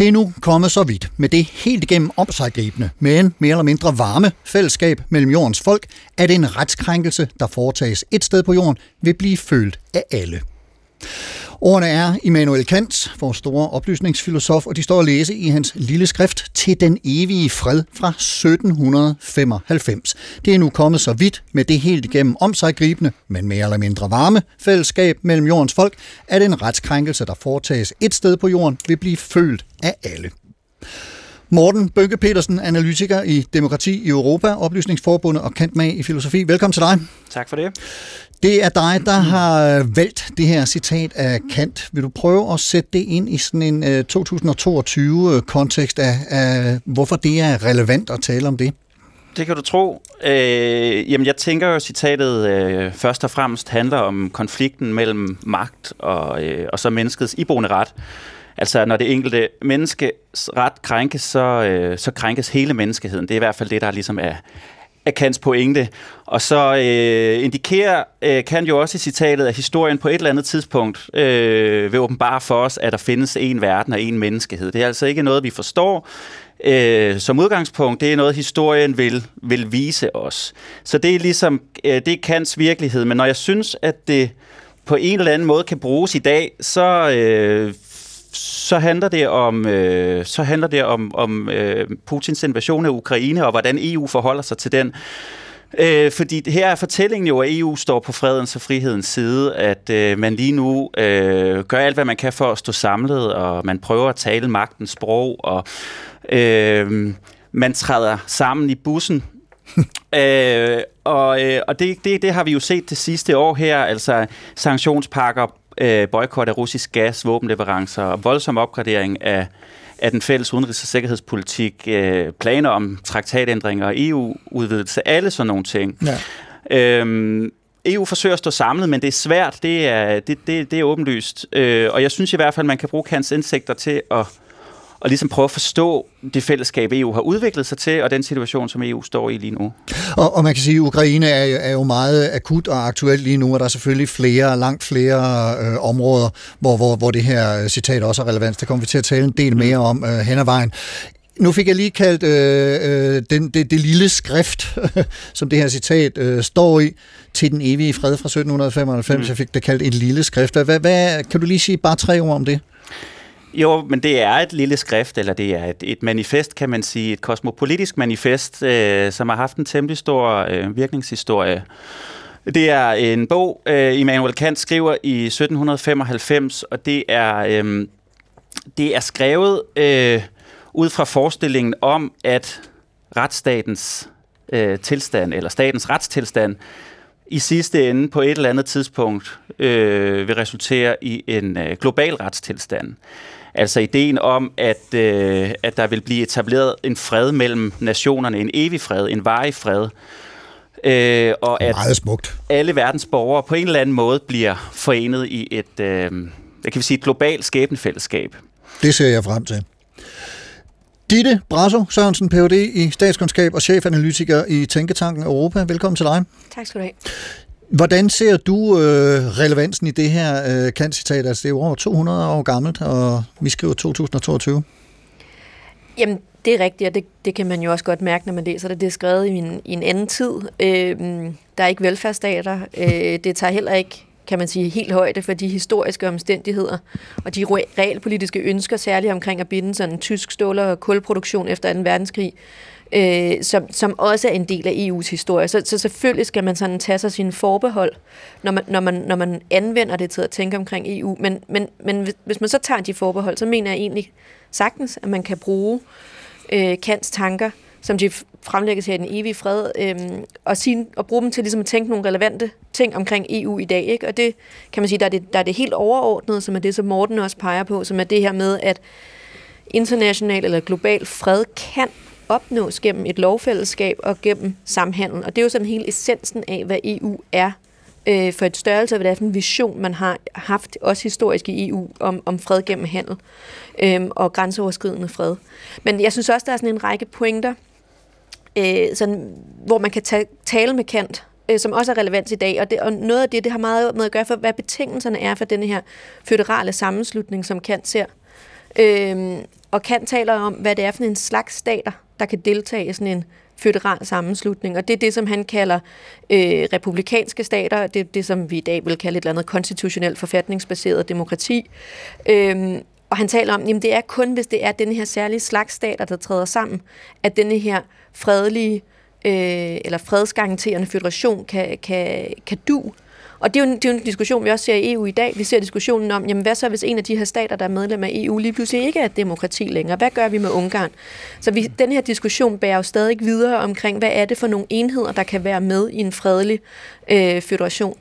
Det er nu kommet så vidt med det helt igennem omsaggribende, men mere eller mindre varme fællesskab mellem jordens folk, at en retskrænkelse, der foretages et sted på jorden, vil blive følt af alle. Ordene er Immanuel Kant, vores store oplysningsfilosof, og de står at læse i hans lille skrift Til den evige fred fra 1795. Det er nu kommet så vidt med det helt igennem om sig gribende, men mere eller mindre varme fællesskab mellem jordens folk, at en retskrænkelse, der foretages et sted på jorden, vil blive følt af alle. Morten Bønke Petersen, analytiker i Demokrati i Europa, Oplysningsforbundet og kendt med i filosofi. Velkommen til dig. Tak for det. Det er dig, der har øh, valgt det her citat af Kant. Vil du prøve at sætte det ind i sådan en øh, 2022-kontekst øh, af, af, hvorfor det er relevant at tale om det? Det kan du tro. Øh, jamen, jeg tænker jo, at citatet øh, først og fremmest handler om konflikten mellem magt og, øh, og så menneskets iboende ret. Altså, når det enkelte menneskes ret krænkes, så, øh, så krænkes hele menneskeheden. Det er i hvert fald det, der ligesom er, af Kants pointe. Og så øh, indikerer øh, Kant jo også i citatet, at historien på et eller andet tidspunkt øh, vil åbenbare for os, at der findes en verden og en menneskehed. Det er altså ikke noget, vi forstår øh, som udgangspunkt. Det er noget, historien vil, vil vise os. Så det er ligesom, øh, det er Kants virkelighed. Men når jeg synes, at det på en eller anden måde kan bruges i dag, så... Øh, så handler det om øh, så handler det om om øh, Putins invasion af Ukraine og hvordan EU forholder sig til den. Øh, fordi her er fortællingen jo, at EU står på fredens og frihedens side, at øh, man lige nu øh, gør alt, hvad man kan for at stå samlet, og man prøver at tale magtens sprog, og øh, man træder sammen i bussen. øh, og øh, og det, det, det har vi jo set det sidste år her, altså sanktionspakker øh, boykot af russisk gas, våbenleverancer voldsom opgradering af, af den fælles udenrigs- og sikkerhedspolitik, øh, planer om traktatændringer EU-udvidelse, alle sådan nogle ting. Ja. Øhm, EU forsøger at stå samlet, men det er svært, det er, det, det, det er åbenlyst. Øh, og jeg synes i hvert fald, man kan bruge hans indsigter til at og ligesom prøve at forstå det fællesskab, EU har udviklet sig til, og den situation, som EU står i lige nu. Og, og man kan sige, at Ukraine er, er jo meget akut og aktuelt lige nu, og der er selvfølgelig flere, langt flere øh, områder, hvor, hvor, hvor det her citat også er relevant. Det kommer vi til at tale en del mere om øh, hen ad vejen. Nu fik jeg lige kaldt øh, øh, den, det, det lille skrift, som det her citat øh, står i, til den evige fred fra 1795. Mm. Jeg fik det kaldt et lille skrift. Hvad, hvad, kan du lige sige bare tre ord om det? Jo, men det er et lille skrift, eller det er et, et manifest, kan man sige, et kosmopolitisk manifest, øh, som har haft en temmelig stor øh, virkningshistorie. Det er en bog, øh, Immanuel Kant skriver i 1795, og det er, øh, det er skrevet øh, ud fra forestillingen om, at retsstatens øh, tilstand, eller statens retstilstand, i sidste ende på et eller andet tidspunkt øh, vil resultere i en øh, global retstilstand. Altså ideen om, at, øh, at der vil blive etableret en fred mellem nationerne, en evig fred, en varig fred, øh, og at Meget smukt. alle verdens borgere på en eller anden måde bliver forenet i et, øh, hvad kan vi sige, et globalt skæbnefællesskab. Det ser jeg frem til. Ditte Brasso Sørensen, Ph.D. i statskundskab og chefanalytiker i Tænketanken Europa. Velkommen til dig. Tak skal du have. Hvordan ser du øh, relevansen i det her øh, kant-citat? Altså, det er jo over 200 år gammelt, og vi skriver 2022. Jamen, det er rigtigt, og det, det kan man jo også godt mærke, når man læser det. Det er skrevet i en, i en anden tid. Øh, der er ikke velfærdsstater. Øh, det tager heller ikke kan man sige, helt højde for de historiske omstændigheder og de realpolitiske ønsker, særligt omkring at binde sådan en tysk stål- og kulproduktion efter 2. verdenskrig, øh, som, som også er en del af EU's historie. Så, så selvfølgelig skal man sådan tage sig sine forbehold, når man, når, man, når man anvender det til at tænke omkring EU. Men, men, men hvis man så tager de forbehold, så mener jeg egentlig sagtens, at man kan bruge øh, Kants tanker, som de fremlægges her i den evige fred, øhm, og, sige, og bruge dem til ligesom at tænke nogle relevante ting omkring EU i dag. Ikke? Og det kan man sige, der er det, der er det helt overordnede, som er det, som Morten også peger på, som er det her med, at international eller global fred kan opnås gennem et lovfællesskab og gennem samhandel. Og det er jo sådan hele essensen af, hvad EU er øh, for et størrelse, og hvad det er for en vision, man har haft, også historisk i EU, om, om fred gennem handel øh, og grænseoverskridende fred. Men jeg synes også, der er sådan en række pointer, øh, sådan, hvor man kan ta- tale med Kant, øh, som også er relevant i dag. Og, det, og noget af det, det har meget med at gøre for, hvad betingelserne er for denne her føderale sammenslutning, som Kant ser. Øh, og Kant taler om, hvad det er for en slags stater, der kan deltage i sådan en føderal sammenslutning, og det er det, som han kalder øh, republikanske stater, det er det, som vi i dag vil kalde et eller andet konstitutionelt forfatningsbaseret demokrati. Øhm, og han taler om, at det er kun, hvis det er den her særlige slags stater, der træder sammen, at denne her fredelige øh, eller fredsgaranterende federation kan, kan, kan du. Og det er, jo en, det er jo en diskussion, vi også ser i EU i dag. Vi ser diskussionen om, jamen hvad så, hvis en af de her stater, der er medlem af EU, lige pludselig ikke er et demokrati længere? Hvad gør vi med Ungarn? Så vi, den her diskussion bærer jo stadig videre omkring, hvad er det for nogle enheder, der kan være med i en fredelig øh, federation.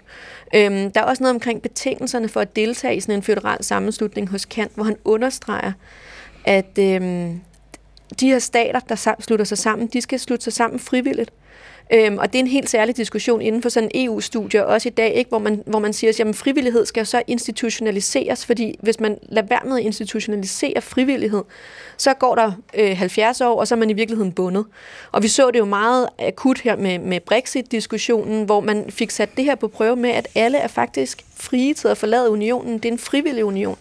Øhm, der er også noget omkring betingelserne for at deltage i sådan en federal sammenslutning hos Kant, hvor han understreger, at øhm, de her stater, der slutter sig sammen, de skal slutte sig sammen frivilligt. Øhm, og det er en helt særlig diskussion inden for sådan EU-studier, også i dag, ikke? Hvor, man, hvor man siger, at frivillighed skal så institutionaliseres, fordi hvis man lader være med at institutionalisere frivillighed, så går der øh, 70 år, og så er man i virkeligheden bundet. Og vi så det jo meget akut her med, med Brexit-diskussionen, hvor man fik sat det her på prøve med, at alle er faktisk frie til at forlade unionen. Det er en frivillig union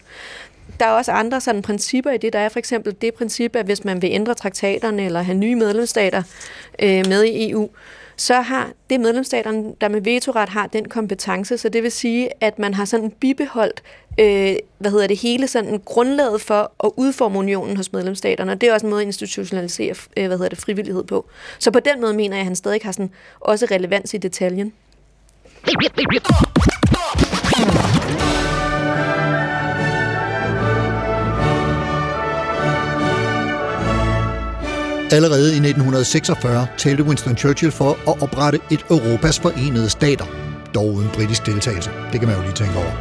der er også andre sådan principper i det. Der er for eksempel det princip, at hvis man vil ændre traktaterne eller have nye medlemsstater øh, med i EU, så har det medlemsstaterne, der med vetoret har den kompetence, så det vil sige, at man har sådan bibeholdt øh, hvad hedder det hele sådan grundlaget for at udforme unionen hos medlemsstaterne. Og det er også en måde at institutionalisere øh, hvad hedder det, frivillighed på. Så på den måde mener jeg, at han stadig har sådan også relevans i detaljen. Allerede i 1946 talte Winston Churchill for at oprette et Europas forenede stater, dog uden britisk deltagelse. Det kan man jo lige tænke over.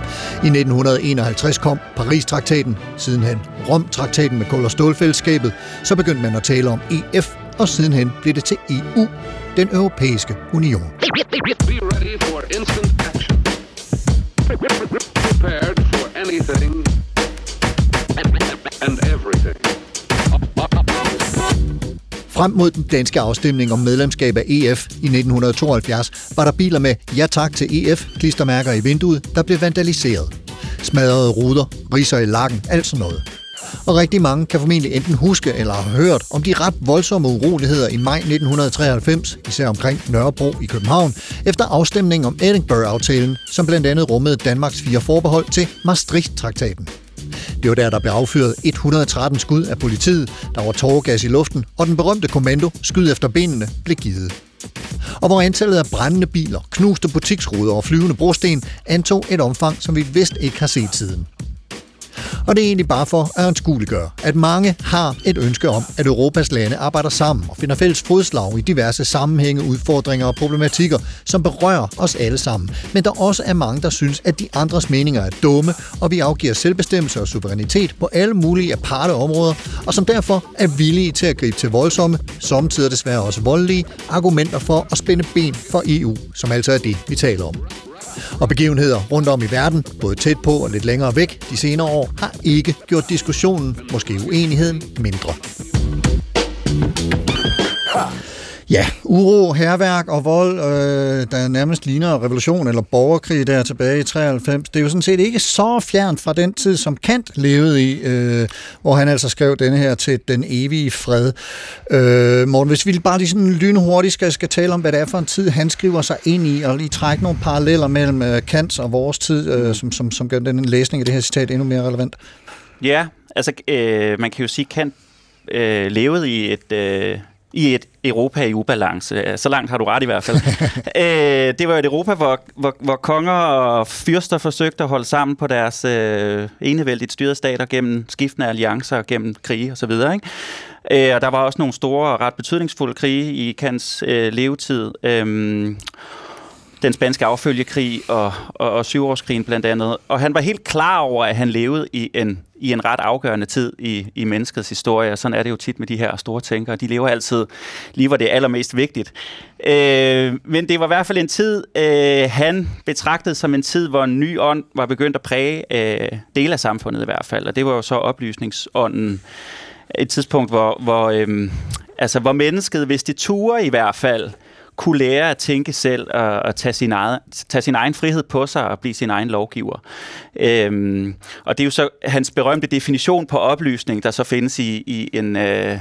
I 1951 kom Paris-traktaten, sidenhen Rom-traktaten med kul- og stålfællesskabet, så begyndte man at tale om EF, og sidenhen blev det til EU, den europæiske union. And everything. Frem mod den danske afstemning om medlemskab af EF i 1972 var der biler med ja tak til EF klistermærker i vinduet, der blev vandaliseret. Smadrede ruder, riser i lakken, alt sådan noget. Og rigtig mange kan formentlig enten huske eller have hørt om de ret voldsomme uroligheder i maj 1993, især omkring Nørrebro i København, efter afstemningen om Edinburgh-aftalen, som blandt andet rummede Danmarks fire forbehold til Maastricht-traktaten. Det var der, der blev affyret 113 skud af politiet, der var tårgas i luften, og den berømte kommando, skyd efter benene, blev givet. Og hvor antallet af brændende biler, knuste butiksruder og flyvende brosten antog et omfang, som vi vist ikke har set siden. Og det er egentlig bare for at anskueliggøre, at mange har et ønske om, at Europas lande arbejder sammen og finder fælles fodslag i diverse sammenhænge, udfordringer og problematikker, som berører os alle sammen. Men der også er mange, der synes, at de andres meninger er dumme, og vi afgiver selvbestemmelse og suverænitet på alle mulige aparte områder, og som derfor er villige til at gribe til voldsomme, samtidig desværre også voldelige, argumenter for at spænde ben for EU, som altså er det, vi taler om. Og begivenheder rundt om i verden, både tæt på og lidt længere væk de senere år, har ikke gjort diskussionen, måske uenigheden, mindre. Uro, herværk og vold, øh, der nærmest ligner revolution eller borgerkrig der tilbage i 93. Det er jo sådan set ikke så fjernt fra den tid, som Kant levede i, øh, hvor han altså skrev denne her til den evige fred. Øh, Morten, hvis vi bare lige sådan lynhurtigt skal, skal tale om, hvad det er for en tid, han skriver sig ind i, og lige trække nogle paralleller mellem øh, Kants og vores tid, øh, som, som, som gør den læsning af det her citat endnu mere relevant. Ja, altså øh, man kan jo sige, at Kant øh, levede i et... Øh i et Europa i ubalance. Så langt har du ret i hvert fald. øh, det var et Europa, hvor, hvor, hvor konger og fyrster forsøgte at holde sammen på deres øh, enevældigt styrede stater gennem skiftende alliancer, gennem krige osv. Ikke? Øh, og der var også nogle store og ret betydningsfulde krige i Kants øh, levetid. Øh, den spanske affølgekrig og, og, og syvårskrigen blandt andet. Og han var helt klar over, at han levede i en i en ret afgørende tid i, i menneskets historie, og sådan er det jo tit med de her store tænkere. De lever altid lige, hvor det er allermest vigtigt. Øh, men det var i hvert fald en tid, øh, han betragtede som en tid, hvor en ny ånd var begyndt at præge øh, dele af samfundet i hvert fald, og det var jo så oplysningsånden. Et tidspunkt, hvor, hvor, øh, altså, hvor mennesket, hvis det turer i hvert fald, kunne lære at tænke selv og, og tage, sin egen, tage sin egen frihed på sig og blive sin egen lovgiver. Øhm, og det er jo så hans berømte definition på oplysning, der så findes i, i en... Øh,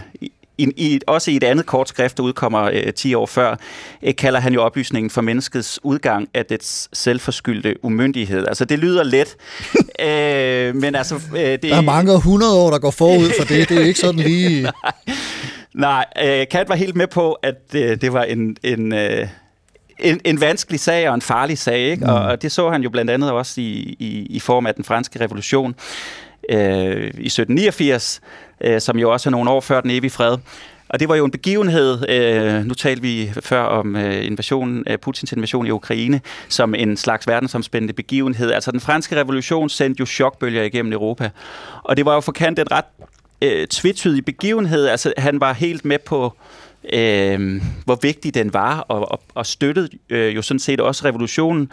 i, i, også i et andet kort skrift, der udkommer øh, 10 år før, øh, kalder han jo oplysningen for menneskets udgang af dets selvforskyldte umyndighed. Altså, det lyder let, øh, men altså... Øh, det, der er mange hundrede år, der går forud for det. Det er ikke sådan lige... Nej, øh, Kat var helt med på, at øh, det var en, en, øh, en, en vanskelig sag og en farlig sag, ikke? Mm. Og, og det så han jo blandt andet også i, i, i form af den franske revolution øh, i 1789, øh, som jo også er nogle år før den evige fred. Og det var jo en begivenhed, øh, nu talte vi før om øh, invasionen, øh, Putins invasion i Ukraine, som en slags verdensomspændende begivenhed. Altså den franske revolution sendte jo chokbølger igennem Europa. Og det var jo for Kant et ret øh, tvetydig begivenhed. Altså, han var helt med på, øh, hvor vigtig den var, og, og, og støttede øh, jo sådan set også revolutionen,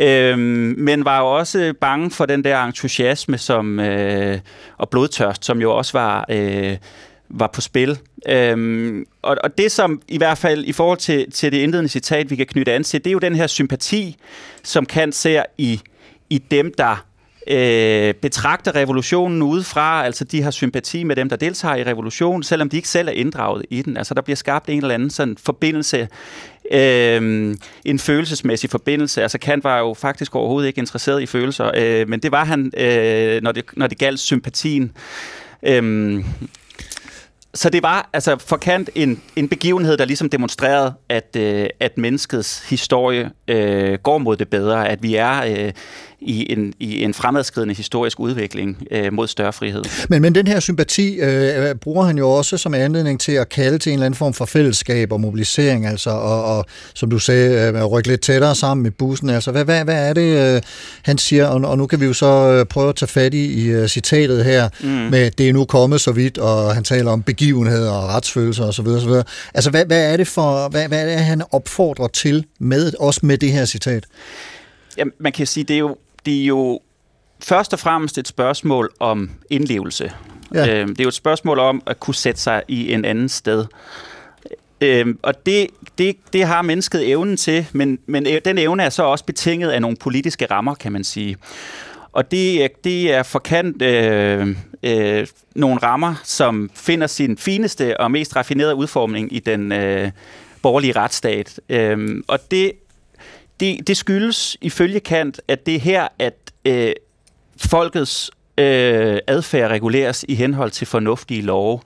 øh, men var jo også bange for den der entusiasme som, øh, og blodtørst, som jo også var... Øh, var på spil. Øhm, og, og det som i hvert fald i forhold til, til det indledende citat, vi kan knytte an til, det er jo den her sympati, som Kant ser i, i dem, der øh, betragter revolutionen udefra, altså de har sympati med dem, der deltager i revolutionen, selvom de ikke selv er inddraget i den. Altså der bliver skabt en eller anden sådan forbindelse, øh, en følelsesmæssig forbindelse. Altså Kant var jo faktisk overhovedet ikke interesseret i følelser, øh, men det var han, øh, når, det, når det galt sympatien. Øh, så det var altså for Kant en, en begivenhed, der ligesom demonstrerede, at, øh, at menneskets historie øh, går mod det bedre, at vi er øh, i en, i en fremadskridende historisk udvikling øh, mod større frihed. Men, men den her sympati øh, bruger han jo også som anledning til at kalde til en eller anden form for fællesskab og mobilisering, altså, og, og som du sagde, øh, rykke lidt tættere sammen i bussen. Altså, hvad, hvad, hvad er det, øh, han siger? Og, og nu kan vi jo så øh, prøve at tage fat i, i uh, citatet her mm. med, det er nu kommet så vidt, og han taler om begivenheder og retsfølelser osv. osv. Altså, hvad, hvad er det for, hvad, hvad er det, han opfordrer til, med, også med det her citat? Jamen, man kan sige, det er jo det er jo først og fremmest et spørgsmål om indlevelse. Ja. Øhm, det er jo et spørgsmål om at kunne sætte sig i en anden sted. Øhm, og det, det, det har mennesket evnen til, men, men den evne er så også betinget af nogle politiske rammer, kan man sige. Og det, det er forkant øh, øh, nogle rammer, som finder sin fineste og mest raffinerede udformning i den øh, borgerlige retsstat. Øhm, og det det, det skyldes ifølge Kant, at det er her, at øh, folkets øh, adfærd reguleres i henhold til fornuftige love.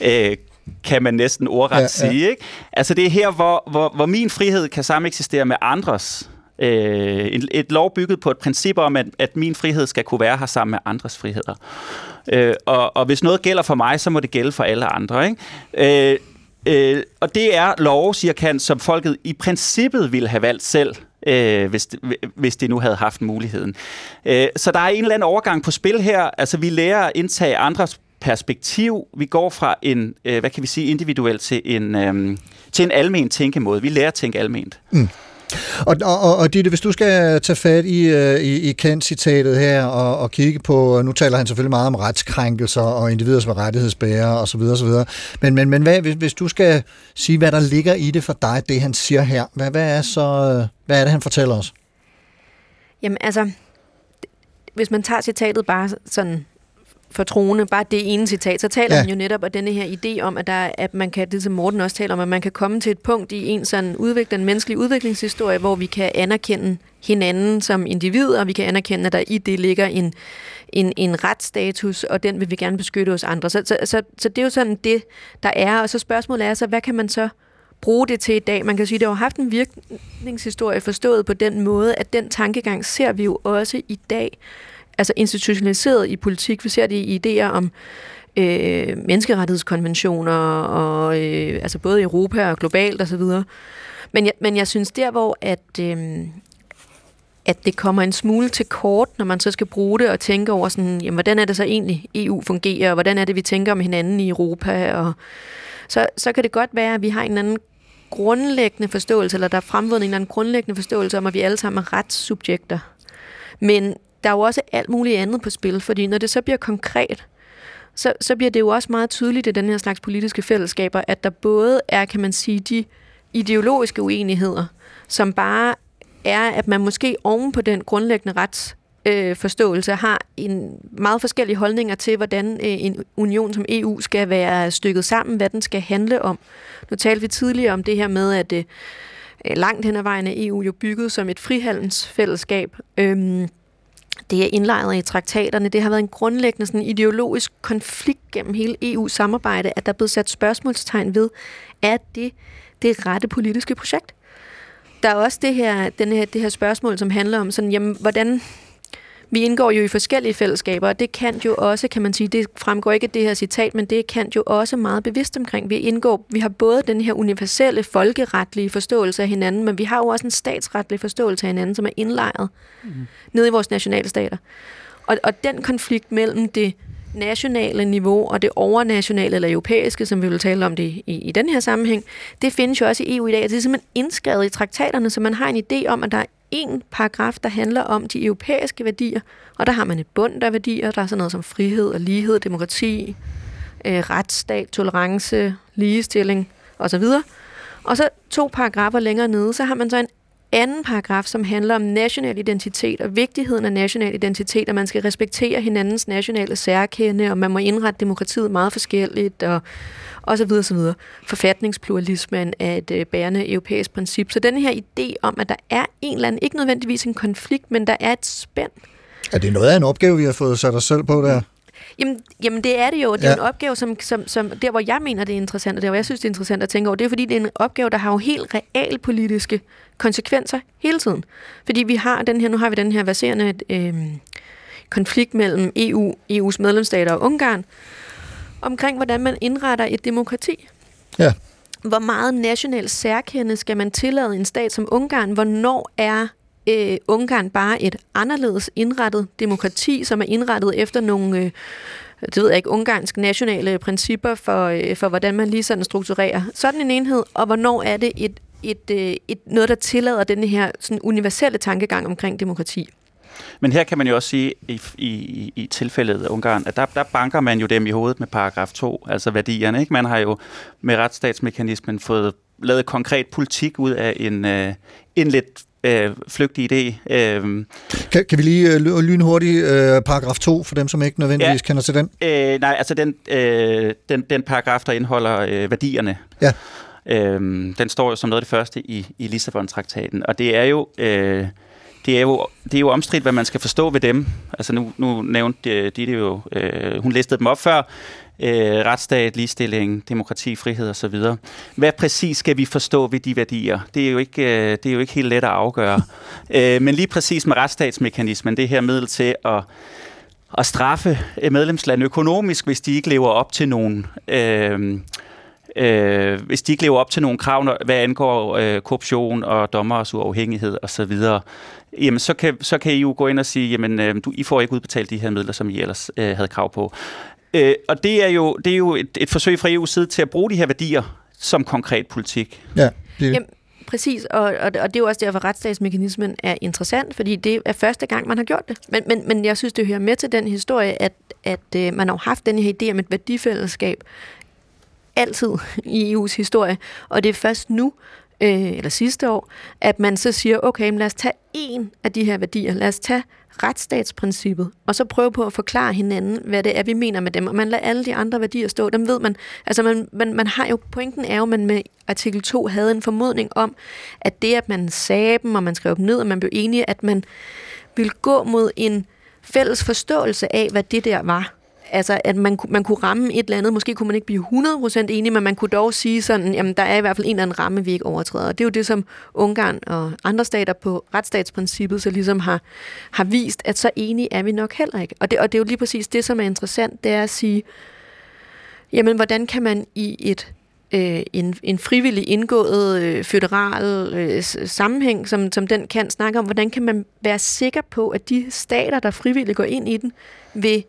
Øh, kan man næsten ordret ja, ja. sige. Ikke? Altså det er her, hvor, hvor, hvor min frihed kan sameksistere med andres. Øh, et, et lov bygget på et princip om, at, at min frihed skal kunne være her sammen med andres friheder. Øh, og, og hvis noget gælder for mig, så må det gælde for alle andre. Ikke? Øh, Øh, og det er lov, siger Kant, som folket i princippet ville have valgt selv, øh, hvis, det, hvis det nu havde haft muligheden. Øh, så der er en eller anden overgang på spil her. Altså, vi lærer at indtage andres perspektiv. Vi går fra en, øh, hvad kan vi sige, individuel til en, øh, til en almen tænkemåde. Vi lærer at tænke alment. Mm. Og, og, og Ditte, hvis du skal tage fat i, øh, i, i Kent-citatet her og, og kigge på, øh, nu taler han selvfølgelig meget om retskrænkelser og individer som rettighedsbærere osv. osv. Men, men, men hvad, hvis, hvis du skal sige, hvad der ligger i det for dig, det han siger her, hvad, hvad, er, så, øh, hvad er det, han fortæller os? Jamen altså, hvis man tager citatet bare sådan for troende, bare det ene citat, så taler ja. han jo netop om denne her idé om, at, der, at man kan, det som Morten også taler om, at man kan komme til et punkt i en sådan udvikling, en menneskelig udviklingshistorie, hvor vi kan anerkende hinanden som individer, og vi kan anerkende, at der i det ligger en, en, en retsstatus, og den vil vi gerne beskytte hos andre. Så, så, så, så det er jo sådan det, der er. Og så spørgsmålet er så, hvad kan man så bruge det til i dag? Man kan sige, at det har haft en virkningshistorie forstået på den måde, at den tankegang ser vi jo også i dag altså institutionaliseret i politik. Vi ser det i idéer om øh, menneskerettighedskonventioner, og, øh, altså både i Europa og globalt osv. Men jeg, men jeg synes der, hvor at, øh, at det kommer en smule til kort, når man så skal bruge det og tænke over, sådan, jamen, hvordan er det så egentlig EU fungerer, og hvordan er det, vi tænker om hinanden i Europa, og så, så kan det godt være, at vi har en anden grundlæggende forståelse, eller der er fremvundet en eller anden grundlæggende forståelse om, at vi alle sammen er retssubjekter. Men der er jo også alt muligt andet på spil, fordi når det så bliver konkret, så, så bliver det jo også meget tydeligt i den her slags politiske fællesskaber, at der både er, kan man sige, de ideologiske uenigheder, som bare er, at man måske oven på den grundlæggende rets øh, forståelse har en meget forskellige holdninger til, hvordan øh, en union som EU skal være stykket sammen, hvad den skal handle om. Nu talte vi tidligere om det her med, at øh, langt hen ad vejen er EU jo bygget som et frihandelsfællesskab. Øhm, det er indlejret i traktaterne. Det har været en grundlæggende sådan, ideologisk konflikt gennem hele EU-samarbejde, at der er blevet sat spørgsmålstegn ved, er det det rette politiske projekt? Der er også det her, den her, det her spørgsmål, som handler om, sådan, jamen, hvordan vi indgår jo i forskellige fællesskaber, og det kan jo også, kan man sige, det fremgår ikke af det her citat, men det kan jo også meget bevidst omkring. Vi indgår, vi har både den her universelle folkeretlige forståelse af hinanden, men vi har jo også en statsretlig forståelse af hinanden, som er indlejret mm. nede i vores nationalstater. Og, og den konflikt mellem det nationale niveau og det overnationale eller europæiske, som vi vil tale om det i, i den her sammenhæng, det findes jo også i EU i dag. Det er simpelthen indskrevet i traktaterne, så man har en idé om, at der er en paragraf, der handler om de europæiske værdier, og der har man et bund af værdier, der er sådan noget som frihed og lighed, demokrati, øh, retsstat, tolerance, ligestilling osv. Og så to paragrafer længere nede, så har man så en anden paragraf, som handler om national identitet og vigtigheden af national identitet, at man skal respektere hinandens nationale særkende, og man må indrette demokratiet meget forskelligt, og, og så videre, så videre. Forfatningspluralismen er et øh, bærende europæisk princip. Så den her idé om, at der er en eller anden, ikke nødvendigvis en konflikt, men der er et spænd. Er det noget af en opgave, vi har fået sat os selv på der? Jamen, jamen det er det jo. Det er ja. en opgave, som, som, som der hvor jeg mener, det er interessant, og der hvor jeg synes, det er interessant at tænke over, det er fordi, det er en opgave, der har jo helt realpolitiske konsekvenser hele tiden. Fordi vi har den her, nu har vi den her baserende øh, konflikt mellem EU, EU's medlemsstater og Ungarn, omkring hvordan man indretter et demokrati. Ja. Hvor meget national særkende skal man tillade en stat som Ungarn? Hvornår er øh, Ungarn bare et anderledes indrettet demokrati, som er indrettet efter nogle, øh, det ved jeg ikke, ungarsk nationale principper for, øh, for, hvordan man lige sådan strukturerer sådan en enhed, og hvornår er det et, et, øh, et, noget, der tillader denne her sådan universelle tankegang omkring demokrati. Men her kan man jo også sige, i, i, i tilfældet af Ungarn, at der, der banker man jo dem i hovedet med paragraf 2, altså værdierne. Ikke? Man har jo med retsstatsmekanismen fået lavet konkret politik ud af en, øh, en lidt øh, flygtig idé. Øh, kan, kan vi lige øh, lynhurtigt øh, paragraf 2, for dem, som ikke nødvendigvis ja, kender til den? Øh, nej, altså den, øh, den, den paragraf, der indeholder øh, værdierne. Ja. Øh, den står jo som noget af det første i, i Lissabon-traktaten, og det er jo... Øh, det er jo, det er jo omstridt, hvad man skal forstå ved dem. Altså nu, nu nævnte de det jo, øh, hun listede dem op før, øh, retsstat, ligestilling, demokrati, frihed osv. Hvad præcis skal vi forstå ved de værdier? Det er jo ikke, øh, det er jo ikke helt let at afgøre. øh, men lige præcis med retsstatsmekanismen, det her middel til at at straffe medlemsland økonomisk, hvis de ikke lever op til nogle øh, øh, hvis de ikke lever op til nogle krav, når, hvad angår øh, korruption og dommers uafhængighed osv., jamen så kan, så kan EU gå ind og sige, jamen øh, du, I får ikke udbetalt de her midler, som I ellers øh, havde krav på. Øh, og det er jo, det er jo et, et forsøg fra EU's side til at bruge de her værdier som konkret politik. Ja, det... Jamen, præcis, og, og, og det er jo også derfor, at retsstatsmekanismen er interessant, fordi det er første gang, man har gjort det. Men, men, men jeg synes, det hører med til den historie, at, at øh, man har haft den her idé om et værdifællesskab altid i EU's historie, og det er først nu, øh, eller sidste år, at man så siger, okay, men lad os tage en af de her værdier, lad os tage retsstatsprincippet, og så prøve på at forklare hinanden, hvad det er, vi mener med dem, og man lader alle de andre værdier stå, dem ved man, altså man, man, man har jo, pointen er jo, at man med artikel 2 havde en formodning om, at det, at man sagde dem, og man skrev dem ned, og man blev enige, at man ville gå mod en fælles forståelse af, hvad det der var altså, at man, man kunne ramme et eller andet. Måske kunne man ikke blive 100% enig, men man kunne dog sige sådan, jamen, der er i hvert fald en eller anden ramme, vi ikke overtræder. Og det er jo det, som Ungarn og andre stater på retsstatsprincippet så ligesom har, har vist, at så enige er vi nok heller ikke. Og det, og det er jo lige præcis det, som er interessant, det er at sige, jamen, hvordan kan man i et øh, en, en frivillig indgået øh, føderal øh, sammenhæng, som, som den kan snakke om, hvordan kan man være sikker på, at de stater, der frivilligt går ind i den, vil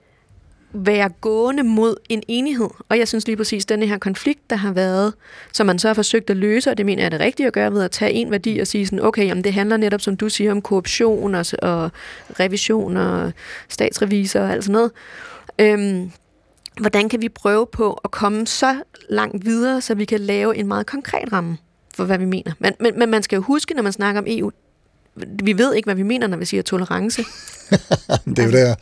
være gående mod en enighed. Og jeg synes lige præcis, at denne her konflikt, der har været, som man så har forsøgt at løse, og det mener jeg er det rigtige at gøre ved at tage en værdi og sige sådan, okay, jamen det handler netop, som du siger, om korruption og, og revision og statsrevisor og alt sådan noget. Øhm, hvordan kan vi prøve på at komme så langt videre, så vi kan lave en meget konkret ramme for, hvad vi mener. Men, men, men man skal jo huske, når man snakker om EU, vi ved ikke, hvad vi mener, når vi siger tolerance. det, er jo der,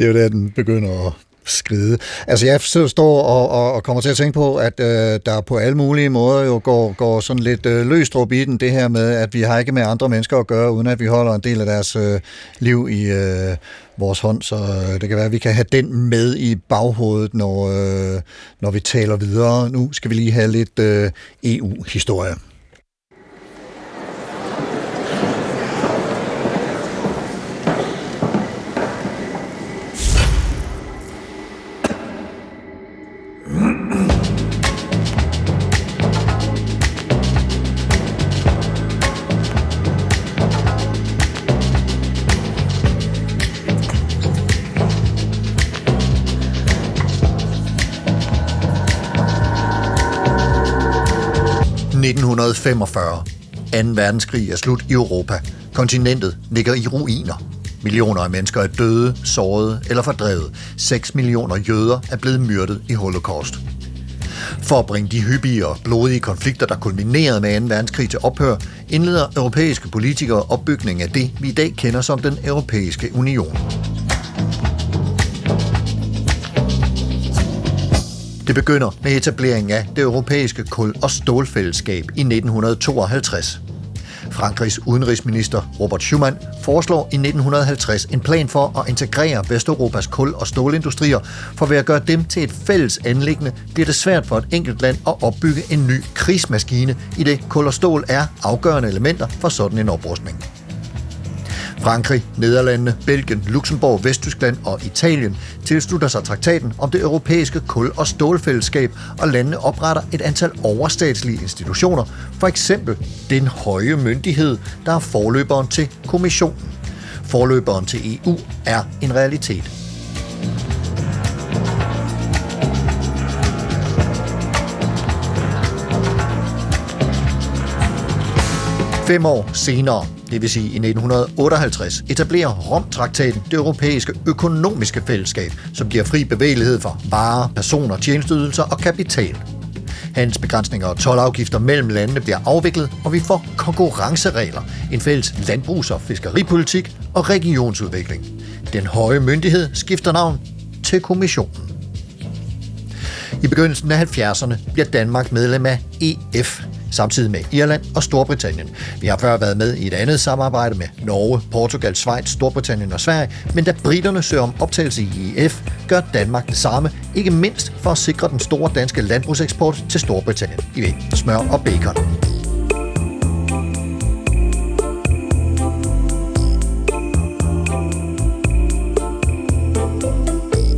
det er jo der, den begynder at skride. Altså jeg står og, og, og kommer til at tænke på, at øh, der på alle mulige måder jo går, går sådan lidt øh, løst i den, det her med, at vi har ikke med andre mennesker at gøre, uden at vi holder en del af deres øh, liv i øh, vores hånd, så øh, det kan være, at vi kan have den med i baghovedet, når, øh, når vi taler videre. Nu skal vi lige have lidt øh, EU-historie. 1945. 2. verdenskrig er slut i Europa. Kontinentet ligger i ruiner. Millioner af mennesker er døde, sårede eller fordrevet. 6 millioner jøder er blevet myrdet i holocaust. For at bringe de hyppige og blodige konflikter, der kulminerede med 2. verdenskrig til ophør, indleder europæiske politikere opbygningen af det, vi i dag kender som den europæiske union. Det begynder med etableringen af det europæiske kul- og stålfællesskab i 1952. Frankrigs udenrigsminister Robert Schuman foreslår i 1950 en plan for at integrere Vesteuropas kul- og stålindustrier, for ved at gøre dem til et fælles anlæggende, bliver det svært for et enkelt land at opbygge en ny krigsmaskine, i det kul og stål er afgørende elementer for sådan en oprustning. Frankrig, Nederlandene, Belgien, Luxembourg, Vesttyskland og Italien tilslutter sig traktaten om det europæiske kul- og stålfællesskab, og landene opretter et antal overstatslige institutioner, for eksempel den høje myndighed, der er forløberen til kommissionen. Forløberen til EU er en realitet. Fem år senere det vil sige i 1958, etablerer Rom-traktaten det europæiske økonomiske fællesskab, som giver fri bevægelighed for varer, personer, tjenesteydelser og kapital. Handelsbegrænsninger og tolvafgifter mellem landene bliver afviklet, og vi får konkurrenceregler, en fælles landbrugs- og fiskeripolitik og regionsudvikling. Den høje myndighed skifter navn til kommissionen. I begyndelsen af 70'erne bliver Danmark medlem af EF, samtidig med Irland og Storbritannien. Vi har før været med i et andet samarbejde med Norge, Portugal, Schweiz, Storbritannien og Sverige, men da britterne søger om optagelse i EF, gør Danmark det samme, ikke mindst for at sikre den store danske landbrugseksport til Storbritannien i smør og bacon.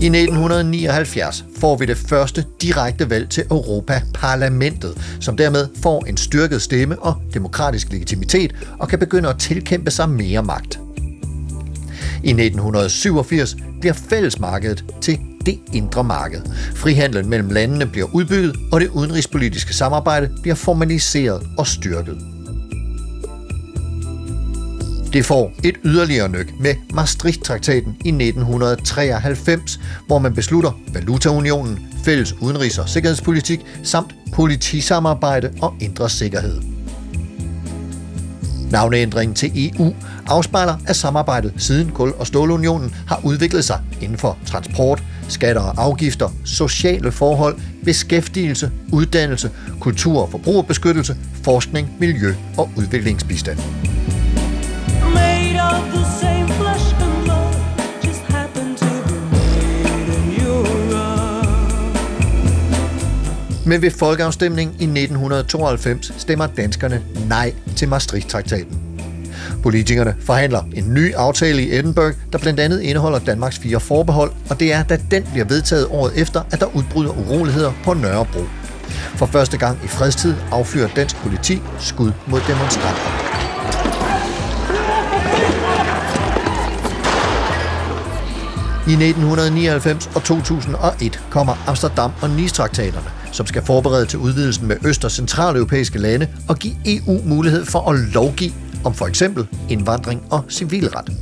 I 1979 får vi det første direkte valg til Europaparlamentet, som dermed får en styrket stemme og demokratisk legitimitet og kan begynde at tilkæmpe sig mere magt. I 1987 bliver fællesmarkedet til det indre marked. Frihandlen mellem landene bliver udbygget, og det udenrigspolitiske samarbejde bliver formaliseret og styrket. Det får et yderligere nyk med Maastricht-traktaten i 1993, hvor man beslutter valutaunionen, fælles udenrigs- og sikkerhedspolitik samt politisamarbejde og indre sikkerhed. Navneændringen til EU afspejler, at samarbejdet siden kul- og stålunionen har udviklet sig inden for transport, skatter og afgifter, sociale forhold, beskæftigelse, uddannelse, kultur- og forbrugerbeskyttelse, forskning, miljø og udviklingsbistand. Men ved folkeafstemningen i 1992 stemmer danskerne nej til Maastricht-traktaten. Politikerne forhandler en ny aftale i Edinburgh, der blandt andet indeholder Danmarks fire forbehold, og det er, da den bliver vedtaget året efter, at der udbryder uroligheder på Nørrebro. For første gang i fredstid affyrer dansk politi skud mod demonstranter. I 1999 og 2001 kommer Amsterdam- og Nice-traktaterne, som skal forberede til udvidelsen med øst- og centraleuropæiske lande og give EU mulighed for at lovgive om for eksempel indvandring og civilret.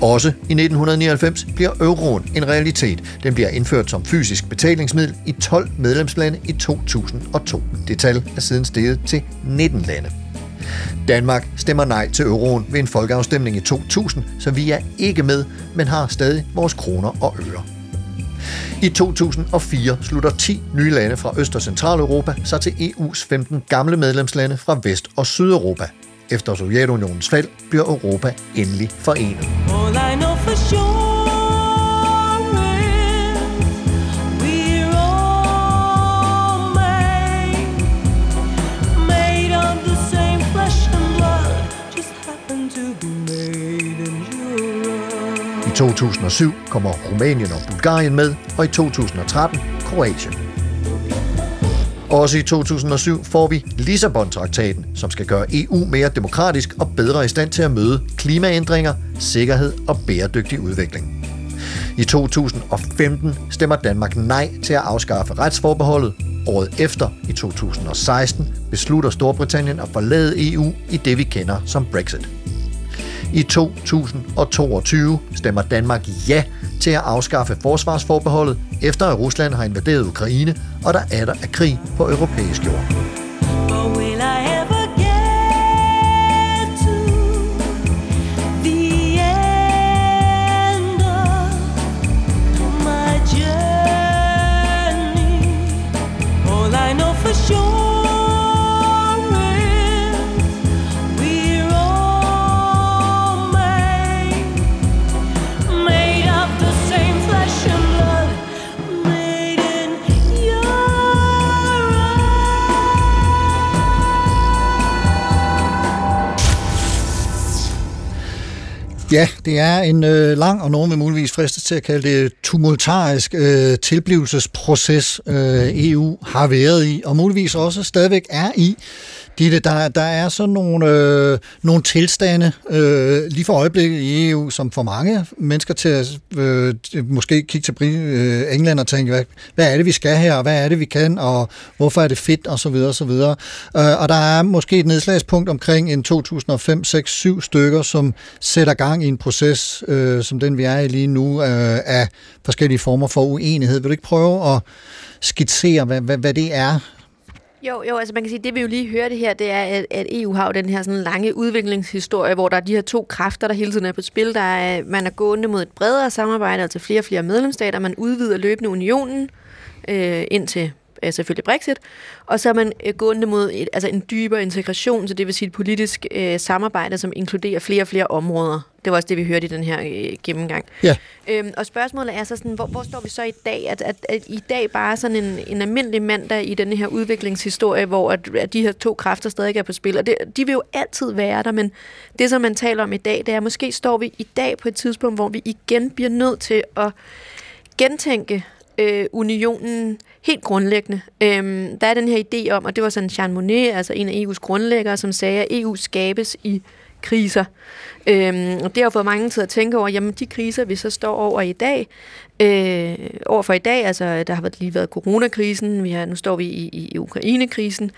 Også i 1999 bliver euroen en realitet. Den bliver indført som fysisk betalingsmiddel i 12 medlemslande i 2002. Det tal er siden steget til 19 lande. Danmark stemmer nej til euroen ved en folkeafstemning i 2000, så vi er ikke med, men har stadig vores kroner og øre. I 2004 slutter 10 nye lande fra Øst- og Centraleuropa sig til EU's 15 gamle medlemslande fra Vest- og Sydeuropa. Efter Sovjetunionens fald bliver Europa endelig forenet. All I know for sure 2007 kommer Rumænien og Bulgarien med, og i 2013 Kroatien. Også i 2007 får vi Lissabon-traktaten, som skal gøre EU mere demokratisk og bedre i stand til at møde klimaændringer, sikkerhed og bæredygtig udvikling. I 2015 stemmer Danmark nej til at afskaffe retsforbeholdet. Året efter, i 2016, beslutter Storbritannien at forlade EU i det, vi kender som Brexit. I 2022 stemmer Danmark ja til at afskaffe forsvarsforbeholdet, efter at Rusland har invaderet Ukraine, og der er der er krig på europæisk jord. Ja, det er en øh, lang, og nogen vil muligvis fristes til at kalde det tumultarisk øh, tilblivelsesproces, øh, EU har været i, og muligvis også stadigvæk er i. Ditte, der, der er sådan nogle, øh, nogle tilstande øh, lige for øjeblikket i EU, som får mange mennesker til at øh, måske kigge til øh, England og tænke, hvad, hvad er det, vi skal her, og hvad er det, vi kan, og hvorfor er det fedt, og så videre, og så videre. Øh, og der er måske et nedslagspunkt omkring en 2005, 6, 7 stykker, som sætter gang i en proces, øh, som den vi er i lige nu, øh, af forskellige former for uenighed. Vil du ikke prøve at skitsere, hvad, hvad, hvad det er, jo, jo, altså man kan sige, det vi jo lige hørte her, det er, at, at EU har jo den her sådan lange udviklingshistorie, hvor der er de her to kræfter, der hele tiden er på spil. Der er, man er gående mod et bredere samarbejde, altså flere og flere medlemsstater. Man udvider løbende unionen øh, indtil øh, selvfølgelig Brexit, og så er man øh, gående mod et, altså en dybere integration, så det vil sige et politisk øh, samarbejde, som inkluderer flere og flere områder. Det var også det, vi hørte i den her øh, gennemgang. Ja. Øhm, og spørgsmålet er så sådan, hvor, hvor står vi så i dag? At, at, at i dag bare sådan en, en almindelig mandag i den her udviklingshistorie, hvor at, at de her to kræfter stadig er på spil, og det, de vil jo altid være der, men det, som man taler om i dag, det er, at måske står vi i dag på et tidspunkt, hvor vi igen bliver nødt til at gentænke øh, unionen helt grundlæggende. Øhm, der er den her idé om, og det var sådan Jean Monnet, altså en af EU's grundlæggere, som sagde, at EU skabes i kriser. Øhm, og det har fået mange til at tænke over, jamen de kriser, vi så står over i dag, øh, over for i dag, altså øh, der har lige været coronakrisen, vi har, nu står vi i, i, i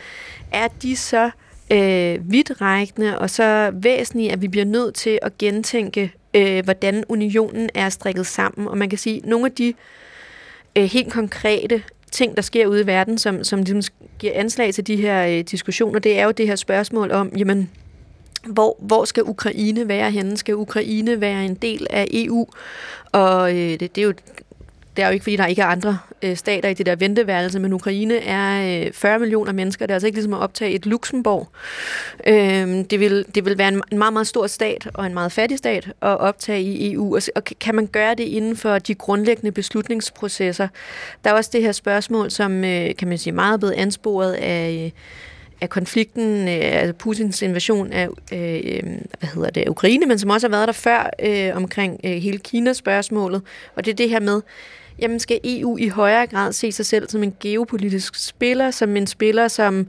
er de så øh, vidtrækkende og så væsentlige, at vi bliver nødt til at gentænke, øh, hvordan unionen er strikket sammen. Og man kan sige, nogle af de øh, Øh, helt konkrete ting, der sker ude i verden, som, som ligesom giver anslag til de her øh, diskussioner, det er jo det her spørgsmål om, jamen, hvor, hvor skal Ukraine være henne? Skal Ukraine være en del af EU? Og øh, det, det er jo det er jo ikke, fordi der ikke er andre øh, stater i det der venteværelse, men Ukraine er øh, 40 millioner mennesker. Det er altså ikke ligesom at optage et Luxembourg. Øh, det, vil, det vil være en, en meget, meget stor stat og en meget fattig stat at optage i EU. Og, og kan- man gøre det inden for de grundlæggende beslutningsprocesser? Der er også det her spørgsmål, som øh, kan man sige meget er blevet ansporet af... Øh, af konflikten, øh, altså Putins invasion af øh, øh hvad hedder det, Ukraine, men som også har været der før øh, omkring øh, hele Kina-spørgsmålet. Og det er det her med, jamen skal EU i højere grad se sig selv som en geopolitisk spiller, som en spiller, som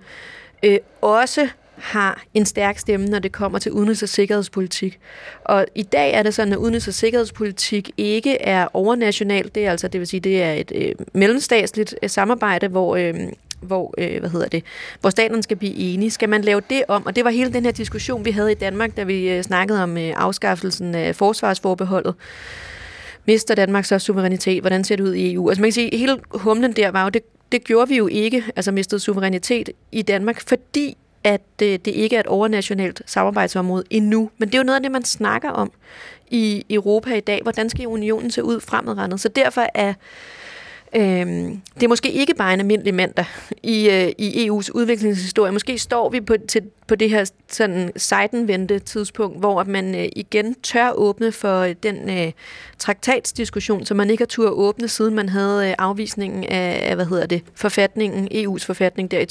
øh, også har en stærk stemme, når det kommer til udenrigs- og sikkerhedspolitik. Og i dag er det sådan, at udenrigs- og sikkerhedspolitik ikke er overnationalt. Det er altså, det vil sige, det er et øh, mellemstatsligt øh, samarbejde, hvor øh, hvor, øh, hvad hedder det, hvor staterne skal blive enige. Skal man lave det om? Og det var hele den her diskussion, vi havde i Danmark, da vi øh, snakkede om øh, afskaffelsen af forsvarsforbeholdet. Mister Danmark så suverænitet? Hvordan ser det ud i EU? Altså man kan sige, hele humlen der var jo, det, det gjorde vi jo ikke, altså mistede suverænitet i Danmark, fordi at øh, det ikke er et overnationalt samarbejdsområde endnu. Men det er jo noget af det, man snakker om i Europa i dag. Hvordan skal unionen se ud fremadrettet? Så derfor er Øhm, det er måske ikke bare en almindelig mandag i, øh, i EU's udviklingshistorie. Måske står vi på, til, på det her sådan sejtenvendte tidspunkt, hvor man øh, igen tør åbne for øh, den øh, traktatsdiskussion, som man ikke har tur åbne, siden man havde øh, afvisningen af, af, hvad hedder det, forfatningen, EU's forfatning der i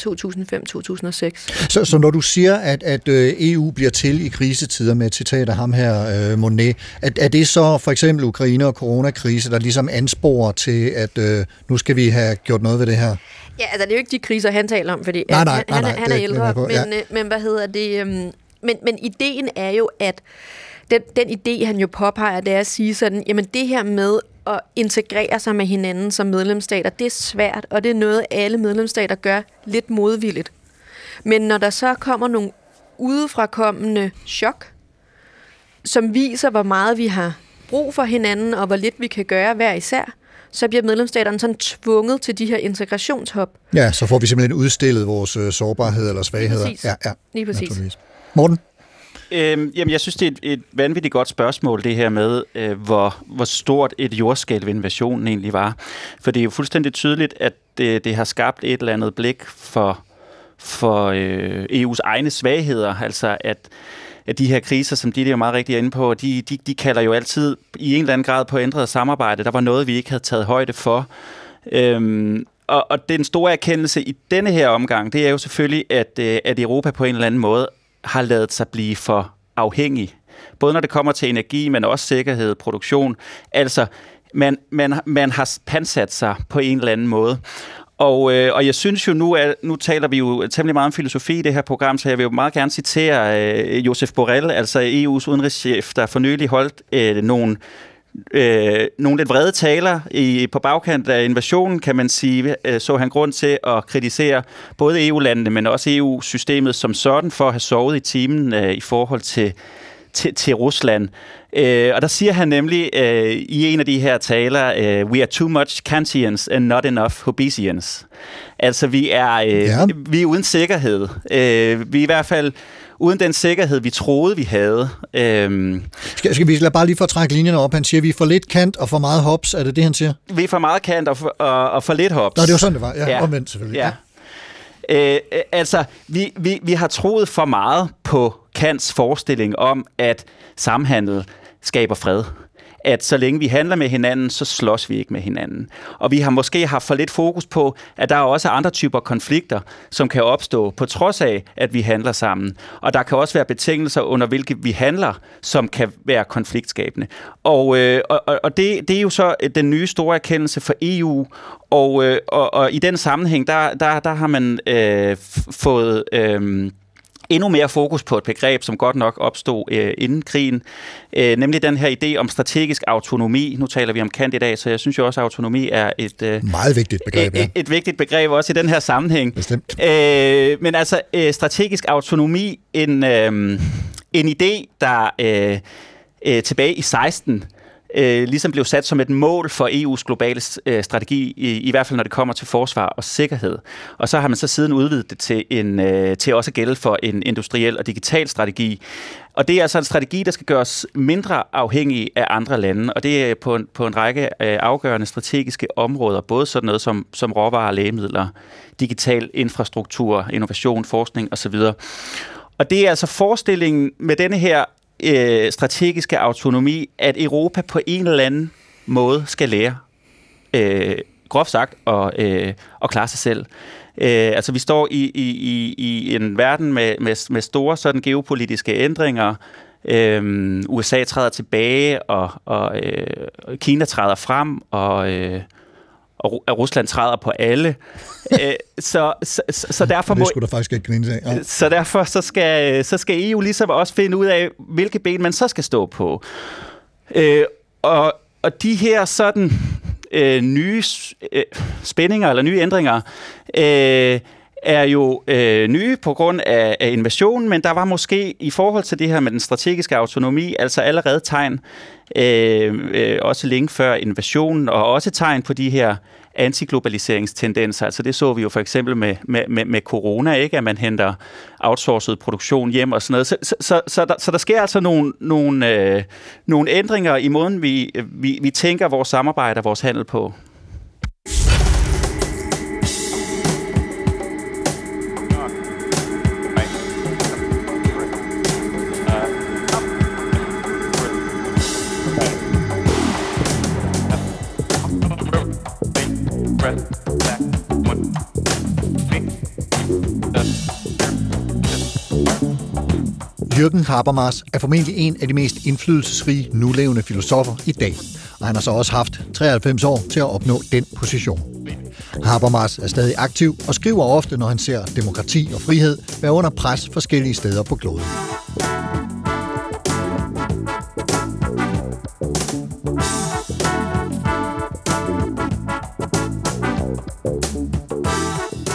2005-2006. Så, så når du siger, at, at øh, EU bliver til i krisetider med et citat af ham her, øh, Monet, er, er det så for eksempel Ukraine og coronakrise, der ligesom ansporer til, at øh, nu skal vi have gjort noget ved det her? Ja, altså det er jo ikke de kriser, han taler om, fordi Nej, nej, han, nej, nej, han, er, han er glemmer ældre, på, men, ja. øh, men hvad hedder det... Øhm, men, men ideen er jo, at den, den idé, han jo påpeger, det er at sige sådan, jamen det her med at integrere sig med hinanden som medlemsstater, det er svært, og det er noget, alle medlemsstater gør lidt modvilligt. Men når der så kommer nogle udefrakommende chok, som viser, hvor meget vi har brug for hinanden, og hvor lidt vi kan gøre hver især, så bliver medlemsstaterne sådan tvunget til de her integrationshop. Ja, så får vi simpelthen udstillet vores øh, sårbarhed eller svagheder. Præcis. Ja, ja, Lige præcis. naturligvis. Morten? Øhm, jamen, jeg synes, det er et, et vanvittigt godt spørgsmål, det her med, øh, hvor, hvor stort et jordskælv invasionen egentlig var. For det er jo fuldstændig tydeligt, at det, det har skabt et eller andet blik for, for øh, EU's egne svagheder. Altså, at, at de her kriser, som de er jo meget rigtig inde på, de, de, de kalder jo altid i en eller anden grad på ændret samarbejde. Der var noget, vi ikke havde taget højde for. Øhm, og, og den store erkendelse i denne her omgang, det er jo selvfølgelig, at, øh, at Europa på en eller anden måde har lavet sig blive for afhængig. Både når det kommer til energi, men også sikkerhed, produktion. Altså, man, man, man har pansat sig på en eller anden måde. Og, øh, og jeg synes jo nu, at nu taler vi jo temmelig meget om filosofi i det her program, så jeg vil jo meget gerne citere øh, Josef Borrell, altså EU's udenrigschef, der for nylig holdt øh, nogle øh, nogle lidt vrede taler i, på bagkant af invasionen, kan man sige, øh, så han grund til at kritisere både EU-landene, men også EU-systemet som sådan for at have sovet i timen øh, i forhold til, til, til Rusland. Øh, og der siger han nemlig øh, i en af de her taler, øh, we are too much Kantians and not enough Hobbesians. Altså, vi er, øh, Ja. vi er uden sikkerhed. Øh, vi er i hvert fald uden den sikkerhed, vi troede, vi havde. Øh, Skal, skal vi lade bare lige for at trække linjerne op? Han siger, vi er for lidt kant og for meget hops. Er det det, han siger? vi er for meget kant og for, og, og for lidt hops. Nå, det var sådan, det var. Ja, Ja. omvendt selvfølgelig. Ja. Øh, øh, altså, vi, vi, vi har troet for meget på Kants forestilling om, at samhandel skaber fred. At så længe vi handler med hinanden, så slås vi ikke med hinanden. Og vi har måske haft for lidt fokus på, at der er også andre typer konflikter, som kan opstå på trods af, at vi handler sammen. Og der kan også være betingelser, under hvilke vi handler, som kan være konfliktskabende. Og, øh, og, og- det, det er jo så den nye store erkendelse for EU, og, øh, og, og i den sammenhæng, der, der, der har man øh, fået... Øh, endnu mere fokus på et begreb, som godt nok opstod øh, inden krigen, øh, nemlig den her idé om strategisk autonomi. Nu taler vi om Kant i dag, så jeg synes jo også, at autonomi er et, øh, Meget vigtigt begreb, et, ja. et, et vigtigt begreb også i den her sammenhæng. Bestemt. Øh, men altså, øh, strategisk autonomi, en, øh, en idé, der øh, øh, tilbage i 16 øh, ligesom blev sat som et mål for EU's globale øh, strategi, i, i hvert fald når det kommer til forsvar og sikkerhed. Og så har man så siden udvidet det til, en, øh, til også at gælde for en industriel og digital strategi. Og det er altså en strategi, der skal gøres mindre afhængig af andre lande, og det er på en, på en række øh, afgørende strategiske områder, både sådan noget som, som råvarer og lægemidler, digital infrastruktur, innovation, forskning osv. Og det er altså forestillingen med denne her øh, strategiske autonomi, at Europa på en eller anden måde skal lære, øh, groft sagt, at, øh, at klare sig selv. Øh, altså vi står i, i, i, i en verden med, med, med store sådan geopolitiske ændringer. Øh, USA træder tilbage, og, og øh, Kina træder frem, og, øh, og at Rusland træder på alle. øh, så, så, så, derfor Det må... skulle der faktisk ikke grine af. Ja. Så derfor så skal, så skal EU ligesom også finde ud af, hvilke ben man så skal stå på. Øh, og, og de her sådan øh, nye øh, spændinger eller nye ændringer øh, er jo øh, nye på grund af, af invasionen, men der var måske i forhold til det her med den strategiske autonomi, altså allerede tegn, øh, øh, også længe før invasionen, og også tegn på de her antiglobaliseringstendenser. Altså det så vi jo for eksempel med, med, med, med corona, ikke? at man henter outsourcet produktion hjem og sådan noget. Så, så, så, så, der, så der sker altså nogle, nogle, øh, nogle ændringer i måden, vi, vi, vi tænker vores samarbejde og vores handel på. Jürgen Habermas er formentlig en af de mest indflydelsesrige nulevende filosofer i dag, og han har så også haft 93 år til at opnå den position. Habermas er stadig aktiv og skriver ofte, når han ser demokrati og frihed være under pres forskellige steder på kloden.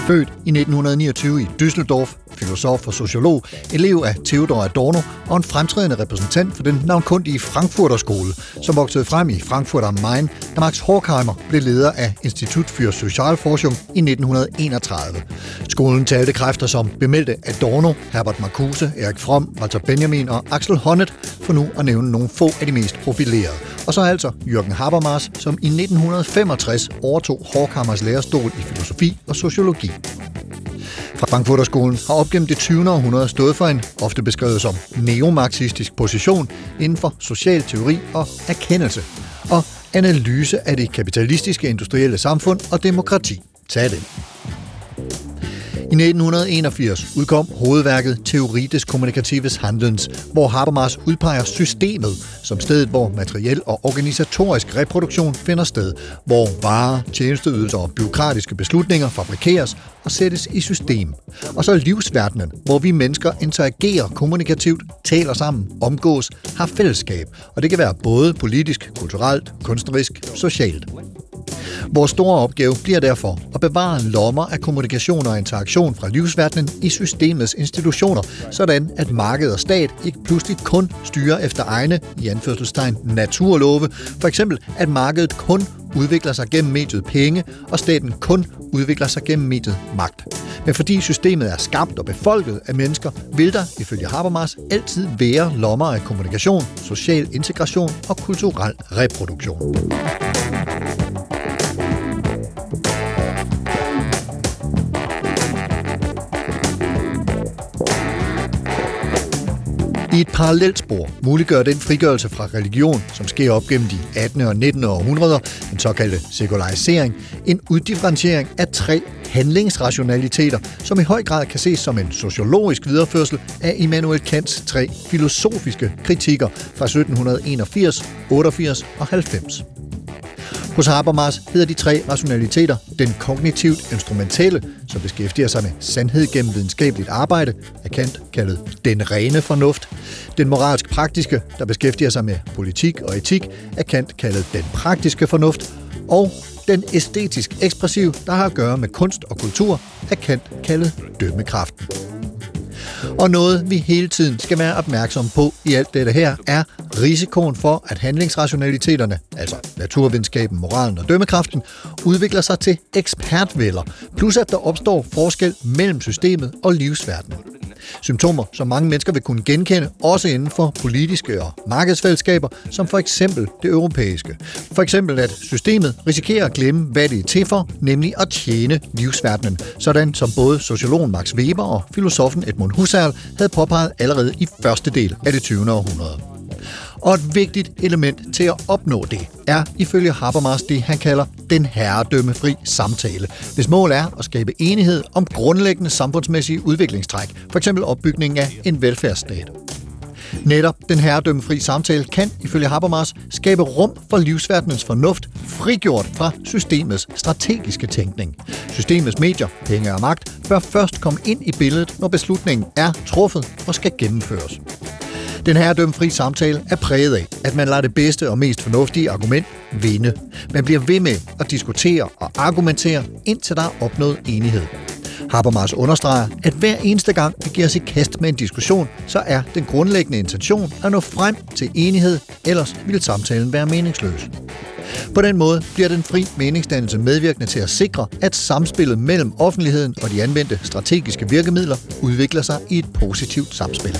Født i 1929 i Düsseldorf, filosof og sociolog, elev af Theodor Adorno og en fremtrædende repræsentant for den navnkundige Frankfurter skole, som voksede frem i Frankfurt am Main, da Max Horkheimer blev leder af Institut für Sozialforschung i 1931. Skolen talte kræfter som bemeldte Adorno, Herbert Marcuse, Erik Fromm, Walter Benjamin og Axel Honneth, for nu at nævne nogle få af de mest profilerede. Og så altså Jürgen Habermas, som i 1965 overtog Horkheimers lærerstol i filosofi og sociologi. Fra Frankfurterskolen har op gennem det 20. århundrede stået for en, ofte beskrevet som neomarxistisk position inden for social teori og erkendelse, og analyse af det kapitalistiske industrielle samfund og demokrati. Tag det. I 1981 udkom hovedværket Theorie des Kommunikatives Handelns, hvor Habermas udpeger systemet som stedet, hvor materiel og organisatorisk reproduktion finder sted, hvor varer, tjenesteydelser og byråkratiske beslutninger fabrikeres og sættes i system. Og så livsverdenen, hvor vi mennesker interagerer kommunikativt, taler sammen, omgås, har fællesskab. Og det kan være både politisk, kulturelt, kunstnerisk, socialt. Vores store opgave bliver derfor at bevare lommer af kommunikation og interaktion fra livsverdenen i systemets institutioner, sådan at marked og stat ikke pludselig kun styrer efter egne, i anførselstegn, naturlove. For eksempel, at markedet kun udvikler sig gennem mediet penge, og staten kun udvikler sig gennem mediet magt. Men fordi systemet er skabt og befolket af mennesker, vil der, ifølge Habermas, altid være lommer af kommunikation, social integration og kulturel reproduktion. I et parallelt spor muliggør den frigørelse fra religion, som sker op gennem de 18. og 19. århundreder, den såkaldte sekularisering, en uddifferentiering af tre handlingsrationaliteter, som i høj grad kan ses som en sociologisk videreførsel af Immanuel Kants tre filosofiske kritikker fra 1781, 88 og 90. Hos Habermas hedder de tre rationaliteter den kognitivt instrumentelle, som beskæftiger sig med sandhed gennem videnskabeligt arbejde, er Kant kaldet den rene fornuft, den moralsk praktiske, der beskæftiger sig med politik og etik, er Kant kaldet den praktiske fornuft, og den æstetisk ekspressiv, der har at gøre med kunst og kultur, er Kant kaldet dømmekraften. Og noget, vi hele tiden skal være opmærksom på i alt dette her, er risikoen for, at handlingsrationaliteterne, altså naturvidenskaben, moralen og dømmekraften, udvikler sig til ekspertvælder, plus at der opstår forskel mellem systemet og livsverdenen. Symptomer, som mange mennesker vil kunne genkende, også inden for politiske og markedsfællesskaber, som for eksempel det europæiske. For eksempel at systemet risikerer at glemme, hvad det er til for, nemlig at tjene livsverdenen, sådan som både sociologen Max Weber og filosofen Edmund Husserl havde påpeget allerede i første del af det 20. århundrede. Og et vigtigt element til at opnå det er ifølge Habermas det, han kalder den herredømmefri samtale, hvis mål er at skabe enighed om grundlæggende samfundsmæssige udviklingstræk, f.eks. opbygningen af en velfærdsstat. Netop den herredømmefri samtale kan, ifølge Habermas, skabe rum for livsverdenens fornuft, frigjort fra systemets strategiske tænkning. Systemets medier, penge og magt, bør først komme ind i billedet, når beslutningen er truffet og skal gennemføres. Den her dømfri samtale er præget af, at man lader det bedste og mest fornuftige argument vinde. Man bliver ved med at diskutere og argumentere, indtil der er opnået enighed. Habermas understreger, at hver eneste gang vi giver os i kast med en diskussion, så er den grundlæggende intention at nå frem til enighed, ellers ville samtalen være meningsløs. På den måde bliver den fri meningsdannelse medvirkende til at sikre, at samspillet mellem offentligheden og de anvendte strategiske virkemidler udvikler sig i et positivt samspil.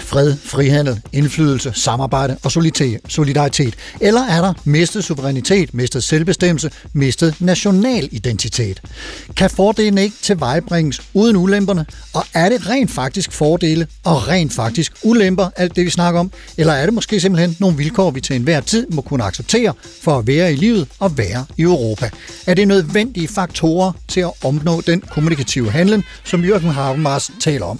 fred, frihandel, indflydelse, samarbejde og solidaritet? Eller er der mistet suverænitet, mistet selvbestemmelse, mistet national identitet? Kan fordelen ikke tilvejebringes uden ulemperne? Og er det rent faktisk fordele og rent faktisk ulemper, alt det vi snakker om? Eller er det måske simpelthen nogle vilkår, vi til enhver tid må kunne acceptere for at være i livet og være i Europa? Er det nødvendige faktorer til at opnå den kommunikative handling, som Jørgen Habermas taler om?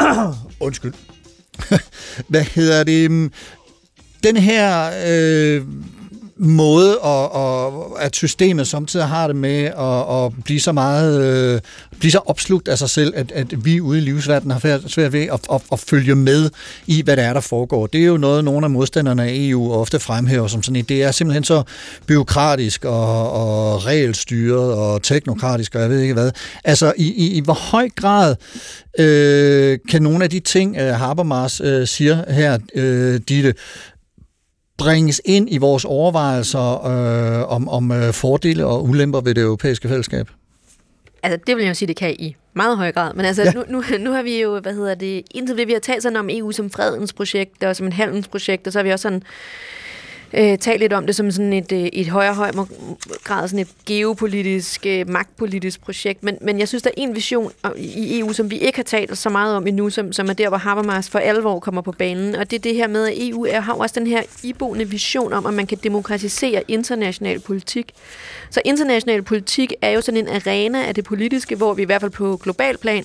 Undskyld. Hvad hedder det? Den her øh, måde, og, og, at systemet samtidig har det med at, at blive så meget øh, blive så opslugt af sig selv, at, at vi ude i livsverdenen har svært ved at, at, at følge med i, hvad der er, der foregår. Det er jo noget, nogle af modstanderne af EU ofte fremhæver som sådan en. Det er simpelthen så byråkratisk og, og regelstyret og teknokratisk, og jeg ved ikke hvad. Altså, i, i, i hvor høj grad øh, kan nogle af de ting, øh, Habermas øh, siger her, øh, Ditte, bringes ind i vores overvejelser øh, om, om øh, fordele og ulemper ved det europæiske fællesskab? Altså, det vil jeg jo sige, det kan i meget høj grad. Men altså, ja. nu, nu, nu har vi jo, hvad hedder det, indtil det, vi har talt sådan om EU som fredens projekt, og som en handelsprojekt, og så har vi også sådan øh, talt lidt om det som sådan et, øh, et højere høj grad, sådan et geopolitisk, øh, magtpolitisk projekt. Men, men jeg synes, der er en vision i EU, som vi ikke har talt så meget om endnu, som, som er der, hvor Habermas for alvor kommer på banen. Og det er det her med, at EU er, har også den her iboende vision om, at man kan demokratisere international politik. Så international politik er jo sådan en arena af det politiske, hvor vi i hvert fald på global plan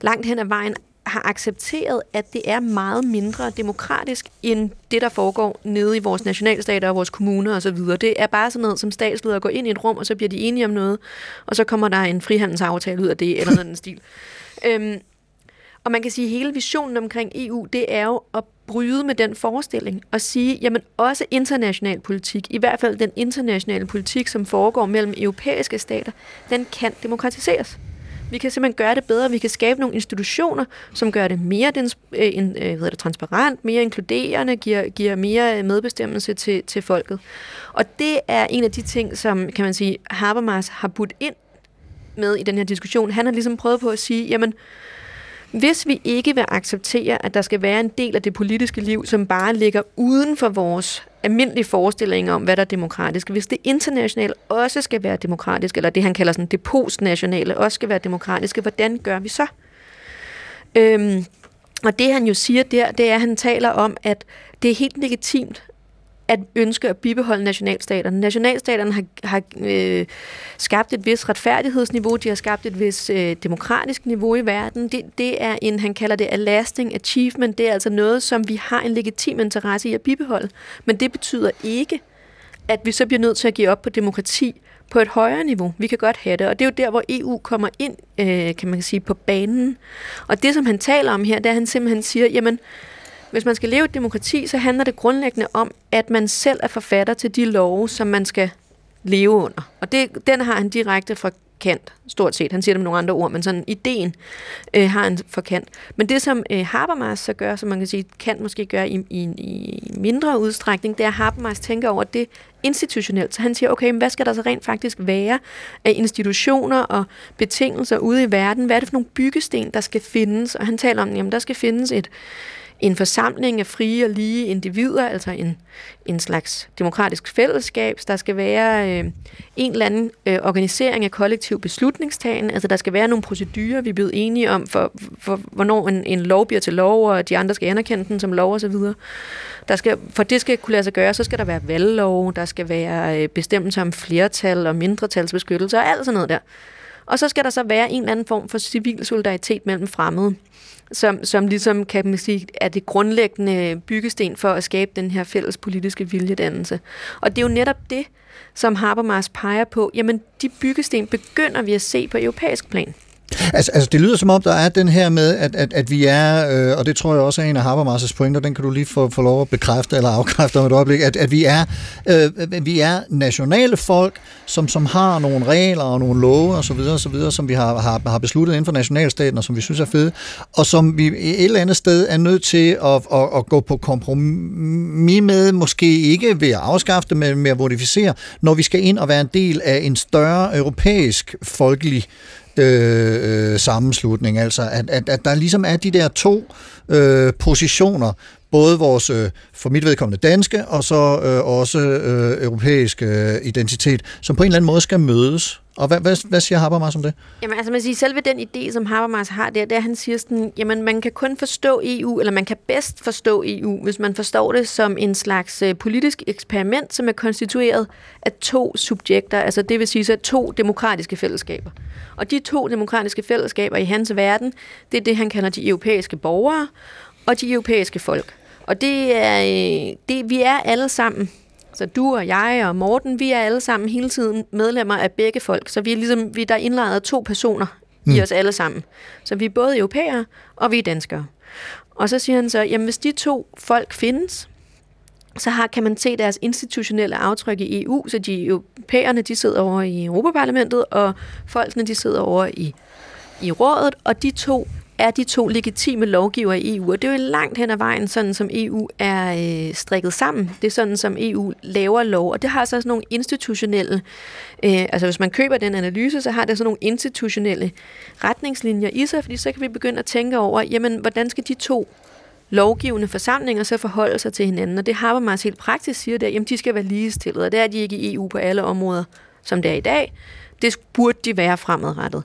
langt hen ad vejen har accepteret, at det er meget mindre demokratisk end det, der foregår nede i vores nationalstater og vores kommuner osv. Det er bare sådan noget, som statsledere går ind i et rum, og så bliver de enige om noget, og så kommer der en frihandelsaftale ud af det, eller noget den stil. Øhm, og man kan sige, at hele visionen omkring EU, det er jo at bryde med den forestilling og sige, jamen også international politik, i hvert fald den internationale politik, som foregår mellem europæiske stater, den kan demokratiseres. Vi kan simpelthen gøre det bedre. Vi kan skabe nogle institutioner, som gør det mere den, øh, øh, hvad hedder det, transparent, mere inkluderende, giver, giver mere øh, medbestemmelse til, til folket. Og det er en af de ting, som kan man sige, Habermas har budt ind med i den her diskussion. Han har ligesom prøvet på at sige, jamen, hvis vi ikke vil acceptere, at der skal være en del af det politiske liv, som bare ligger uden for vores almindelige forestillinger om, hvad der er demokratisk. Hvis det internationale også skal være demokratisk, eller det han kalder sådan det postnationale også skal være demokratiske, hvordan gør vi så? Øhm, og det han jo siger der, det er, at han taler om, at det er helt legitimt at ønske at bibeholde nationalstaterne. Nationalstaterne har, har øh, skabt et vis retfærdighedsniveau, de har skabt et vis øh, demokratisk niveau i verden. Det, det er en, han kalder det a lasting achievement, det er altså noget, som vi har en legitim interesse i at bibeholde. Men det betyder ikke, at vi så bliver nødt til at give op på demokrati på et højere niveau. Vi kan godt have det, og det er jo der, hvor EU kommer ind, øh, kan man sige, på banen. Og det, som han taler om her, det er, at han simpelthen siger, jamen, hvis man skal leve et demokrati, så handler det grundlæggende om, at man selv er forfatter til de love, som man skal leve under. Og det, den har han direkte fra Kant, stort set. Han siger det med nogle andre ord, men sådan ideen øh, har han for Kant. Men det, som øh, Habermas så gør, som man kan sige, Kant måske gør i, i, i mindre udstrækning, det er, at Habermas tænker over det institutionelt. Så han siger, okay, men hvad skal der så rent faktisk være af institutioner og betingelser ude i verden? Hvad er det for nogle byggesten, der skal findes? Og han taler om, jamen der skal findes et, en forsamling af frie og lige individer, altså en, en slags demokratisk fællesskab. Der skal være øh, en eller anden øh, organisering af kollektiv beslutningstagen. Altså der skal være nogle procedurer, vi er blevet enige om, for, for hvornår en, en lov bliver til lov, og de andre skal anerkende den som lov osv. Der skal, for det skal kunne lade sig gøre, så skal der være valglov, der skal være øh, bestemmelser om flertal og mindretalsbeskyttelse og alt sådan noget der. Og så skal der så være en eller anden form for civil solidaritet mellem fremmede, som, som ligesom kan man sige, er det grundlæggende byggesten for at skabe den her fælles politiske viljedannelse. Og det er jo netop det, som Habermas peger på. Jamen, de byggesten begynder vi at se på europæisk plan. Altså, altså, det lyder som om, der er den her med, at, at, at vi er, øh, og det tror jeg også er en af Habermas' pointer, den kan du lige få, få lov at bekræfte eller afkræfte om et øjeblik, at, at vi, er, øh, vi er nationale folk, som, som har nogle regler og nogle love og så videre, og så videre som vi har, har, har besluttet inden for nationalstaten, og som vi synes er fede, og som vi et eller andet sted er nødt til at, at, at gå på kompromis med, måske ikke ved at afskaffe det, men med at modificere, når vi skal ind og være en del af en større europæisk folkelig Øh, øh, sammenslutning. Altså, at, at, at der ligesom er de der to øh, positioner, både vores, øh, for mit vedkommende danske, og så øh, også øh, europæisk øh, identitet, som på en eller anden måde skal mødes. Og hvad, hvad, hvad siger Habermas om det? Jamen altså man siger, selve den idé, som Habermas har der, det er, at han siger sådan, jamen man kan kun forstå EU, eller man kan bedst forstå EU, hvis man forstår det som en slags øh, politisk eksperiment, som er konstitueret af to subjekter, altså det vil sige så to demokratiske fællesskaber. Og de to demokratiske fællesskaber i hans verden, det er det, han kalder de europæiske borgere og de europæiske folk. Og det er, øh, det, vi er alle sammen så du og jeg og Morten, vi er alle sammen hele tiden medlemmer af begge folk. Så vi er ligesom, vi der er indlejret to personer mm. i os alle sammen. Så vi er både europæere, og vi er danskere. Og så siger han så, jamen hvis de to folk findes, så har, kan man se deres institutionelle aftryk i EU, så de europæerne, de sidder over i Europaparlamentet, og folkene, de sidder over i, i rådet, og de to er de to legitime lovgiver i EU. Og det er jo langt hen ad vejen, sådan som EU er øh, strikket sammen. Det er sådan, som EU laver lov. Og det har så sådan nogle institutionelle, øh, altså hvis man køber den analyse, så har det sådan nogle institutionelle retningslinjer i sig, fordi så kan vi begynde at tænke over, jamen, hvordan skal de to lovgivende forsamlinger så forholde sig til hinanden. Og det Habermas helt praktisk siger, der, jamen de skal være ligestillede, og det er de ikke i EU på alle områder, som det er i dag. Det burde de være fremadrettet.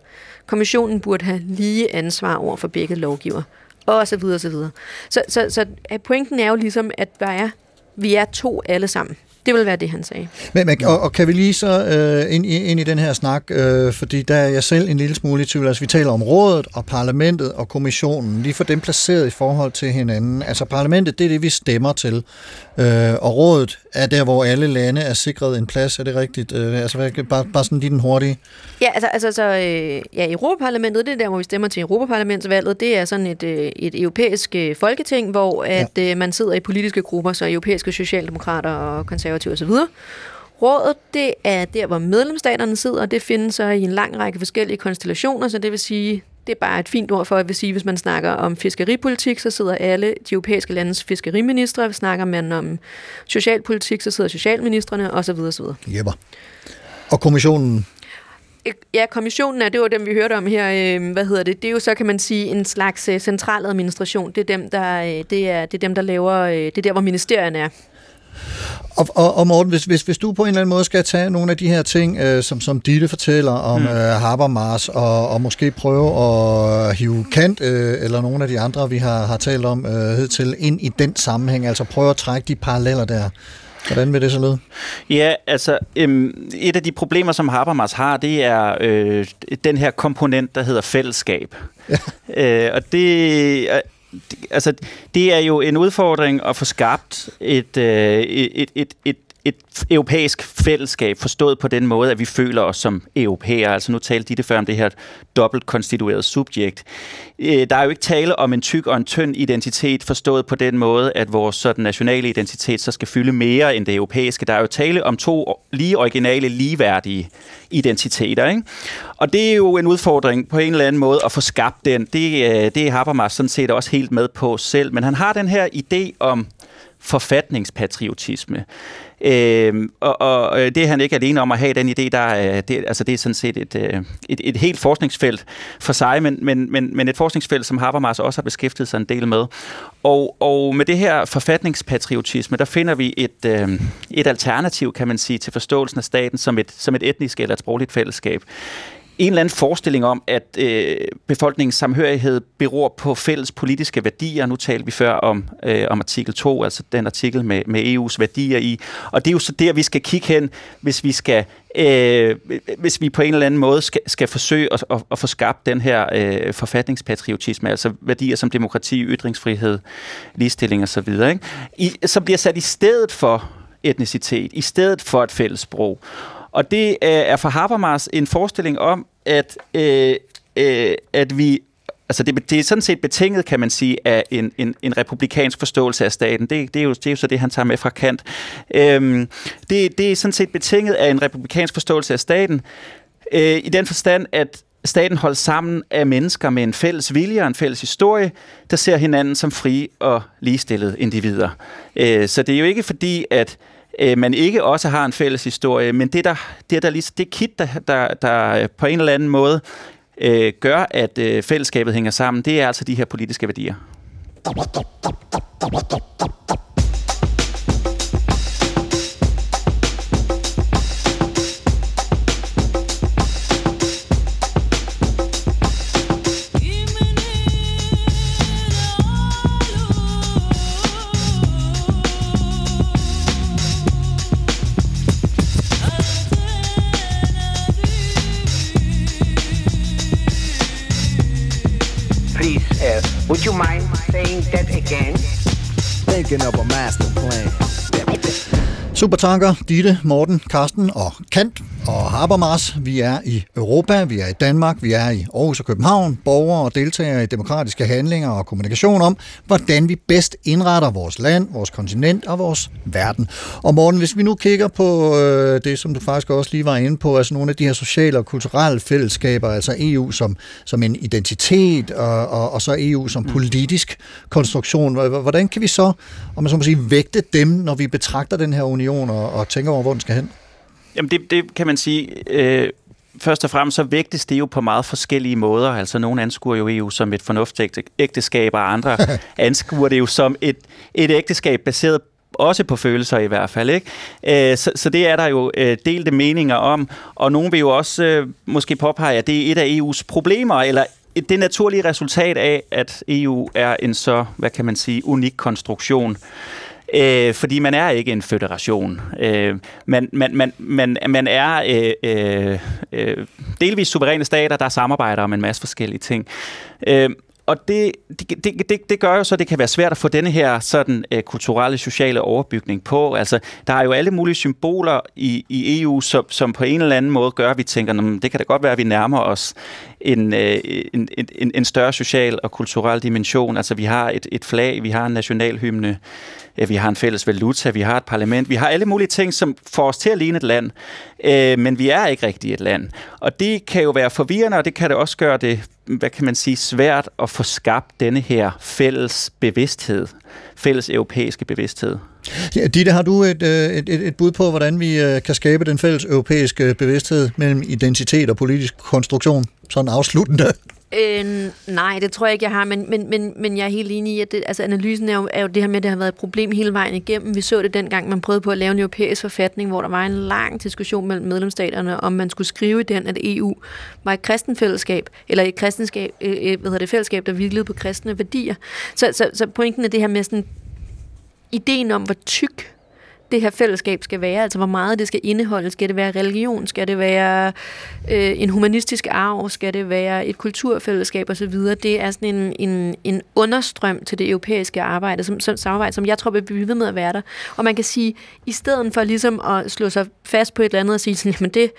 Kommissionen burde have lige ansvar over for begge lovgiver. Og så videre, så videre. Så, så, så pointen er jo ligesom, at der er, vi er to alle sammen. Det vil være det, han sagde. Men, men, og, og kan vi lige så øh, ind, ind i den her snak, øh, fordi der er jeg selv en lille smule i tvivl. Altså, vi taler om rådet og parlamentet og kommissionen. Lige for dem placeret i forhold til hinanden. Altså, parlamentet, det er det, vi stemmer til. Øh, og rådet er der, hvor alle lande er sikret en plads. Er det rigtigt? Øh, altså, bare, bare sådan lige den hurtige. Ja, altså, altså så, øh, ja, Europaparlamentet, det er der, hvor vi stemmer til Europaparlamentsvalget. Det er sådan et, øh, et europæisk øh, folketing, hvor at, ja. øh, man sidder i politiske grupper, så europæiske socialdemokrater og konservative osv. Rådet, det er der, hvor medlemsstaterne sidder, og det findes så i en lang række forskellige konstellationer, så det vil sige, det er bare et fint ord for at vil sige, hvis man snakker om fiskeripolitik, så sidder alle de europæiske landes fiskeriministre. Snakker man om socialpolitik, så sidder socialministerne osv. osv. Jepper. Og kommissionen? Ja, kommissionen er, det var dem, vi hørte om her, øh, hvad hedder det, det er jo så, kan man sige, en slags øh, central administration. Det er dem, der, øh, det er, det er dem, der laver, det er der, hvor ministerierne er. Og, og, og Morten, hvis, hvis, hvis du på en eller anden måde skal tage nogle af de her ting, øh, som, som Ditte fortæller om mm. øh, Habermas, og, og måske prøve at hive Kant øh, eller nogle af de andre, vi har, har talt om øh, til ind i den sammenhæng, altså prøve at trække de paralleller der. Hvordan vil det så lyde? Ja, altså øhm, et af de problemer, som Habermas har, det er øh, den her komponent, der hedder fællesskab. Ja. Øh, og det altså, det er jo en udfordring at få skabt et, øh, et, et, et, et europæisk fællesskab, forstået på den måde, at vi føler os som europæere. Altså nu talte de det før om det her dobbelt konstitueret subjekt. Øh, der er jo ikke tale om en tyk og en tynd identitet, forstået på den måde, at vores sådan, nationale identitet så skal fylde mere end det europæiske. Der er jo tale om to lige originale, ligeværdige identiteter. Ikke? Og det er jo en udfordring på en eller anden måde at få skabt den. Det, øh, det er Habermas sådan set også helt med på selv. Men han har den her idé om forfatningspatriotisme. Øh, og, og det er han ikke alene om at have den idé, der er, det, altså det er sådan set et, øh, et, et helt forskningsfelt for sig, men, men, men, men et forskningsfelt, som Habermas også har beskæftiget sig en del med. Og, og med det her forfatningspatriotisme, der finder vi et, øh, et alternativ, kan man sige, til forståelsen af staten som et, som et etnisk eller et sprogligt fællesskab en eller anden forestilling om, at øh, befolkningens samhørighed beror på fælles politiske værdier. Nu talte vi før om, øh, om artikel 2, altså den artikel med, med EU's værdier i. Og det er jo så der, vi skal kigge hen, hvis vi skal øh, hvis vi på en eller anden måde skal, skal forsøge at, at, at få skabt den her øh, forfatningspatriotisme, altså værdier som demokrati, ytringsfrihed, ligestilling osv., ikke? I, som bliver sat i stedet for etnicitet, i stedet for et fælles sprog. Og det øh, er for Habermas en forestilling om, at, øh, øh, at vi Altså det, det er sådan set betinget, kan man sige, af en, en, en republikansk forståelse af staten. Det, det, er jo, det er jo så det, han tager med fra Kant. Øhm, det, det er sådan set betinget af en republikansk forståelse af staten, øh, i den forstand, at staten holdes sammen af mennesker med en fælles vilje og en fælles historie, der ser hinanden som frie og ligestillede individer. Øh, så det er jo ikke fordi, at øh, man ikke også har en fælles historie, men det der, det der lige, det kit, der, der, der på en eller anden måde øh, gør, at øh, fællesskabet hænger sammen, det er altså de her politiske værdier. Would you mind saying that again? Thinking of a master plan. Supertanker, Ditte, Morten, Karsten og Kant og Habermas. Vi er i Europa, vi er i Danmark, vi er i Aarhus og København. Borgere og deltagere i demokratiske handlinger og kommunikation om, hvordan vi bedst indretter vores land, vores kontinent og vores verden. Og Morten, hvis vi nu kigger på øh, det, som du faktisk også lige var inde på, altså nogle af de her sociale og kulturelle fællesskaber, altså EU som, som en identitet og, og, og så EU som politisk konstruktion. Hvordan kan vi så, om man så må sige, vægte dem, når vi betragter den her union og, og tænker over, hvor den skal hen? Jamen det, det kan man sige, øh, først og fremmest så vægtes det jo på meget forskellige måder. Altså nogle anskuer jo EU som et fornuftigt ægteskab, og andre anskuer det jo som et, et ægteskab baseret også på følelser i hvert fald. Ikke? Øh, så, så det er der jo øh, delte meninger om, og nogen vil jo også øh, måske påpege, at det er et af EU's problemer, eller det naturlige resultat af, at EU er en så, hvad kan man sige, unik konstruktion. Øh, fordi man er ikke en føderation. Øh, man, man, man, man, man er øh, øh, øh, delvis suveræne stater, der samarbejder om en masse forskellige ting. Øh, og det, det, det, det gør jo så, at det kan være svært at få denne her sådan øh, kulturelle, sociale overbygning på. Altså, der er jo alle mulige symboler i, i EU, som, som på en eller anden måde gør, at vi tænker, det kan da godt være, at vi nærmer os en, øh, en, en, en større social og kulturel dimension. Altså, vi har et, et flag, vi har en nationalhymne, øh, vi har en fælles valuta, vi har et parlament, vi har alle mulige ting, som får os til at ligne et land, øh, men vi er ikke rigtig et land. Og det kan jo være forvirrende, og det kan det også gøre det, hvad kan man sige, svært at få skabt denne her fælles bevidsthed, fælles europæiske bevidsthed. Ja, Ditte, har du et, øh, et, et, et bud på, hvordan vi øh, kan skabe den fælles europæiske bevidsthed mellem identitet og politisk konstruktion? Sådan afsluttende. Øh, nej, det tror jeg ikke, jeg har, men, men, men, men jeg er helt enig i, at det, altså, analysen er jo, er jo det her med, at det har været et problem hele vejen igennem. Vi så det dengang, man prøvede på at lave en europæisk forfatning, hvor der var en lang diskussion mellem medlemsstaterne, om man skulle skrive i den, at EU var et kristenfællesskab, eller et kristenskab, øh, øh hvad hedder det, fællesskab, der virkede på kristne værdier. Så, så, så pointen er det her med sådan, ideen om, hvor tyk det her fællesskab skal være, altså hvor meget det skal indeholde. Skal det være religion? Skal det være øh, en humanistisk arv? Skal det være et kulturfællesskab osv.? Det er sådan en, en, en understrøm til det europæiske arbejde, som, som samarbejde, som jeg tror vi bliver ved med at være der. Og man kan sige, i stedet for ligesom at slå sig fast på et eller andet og sige sådan, jamen det,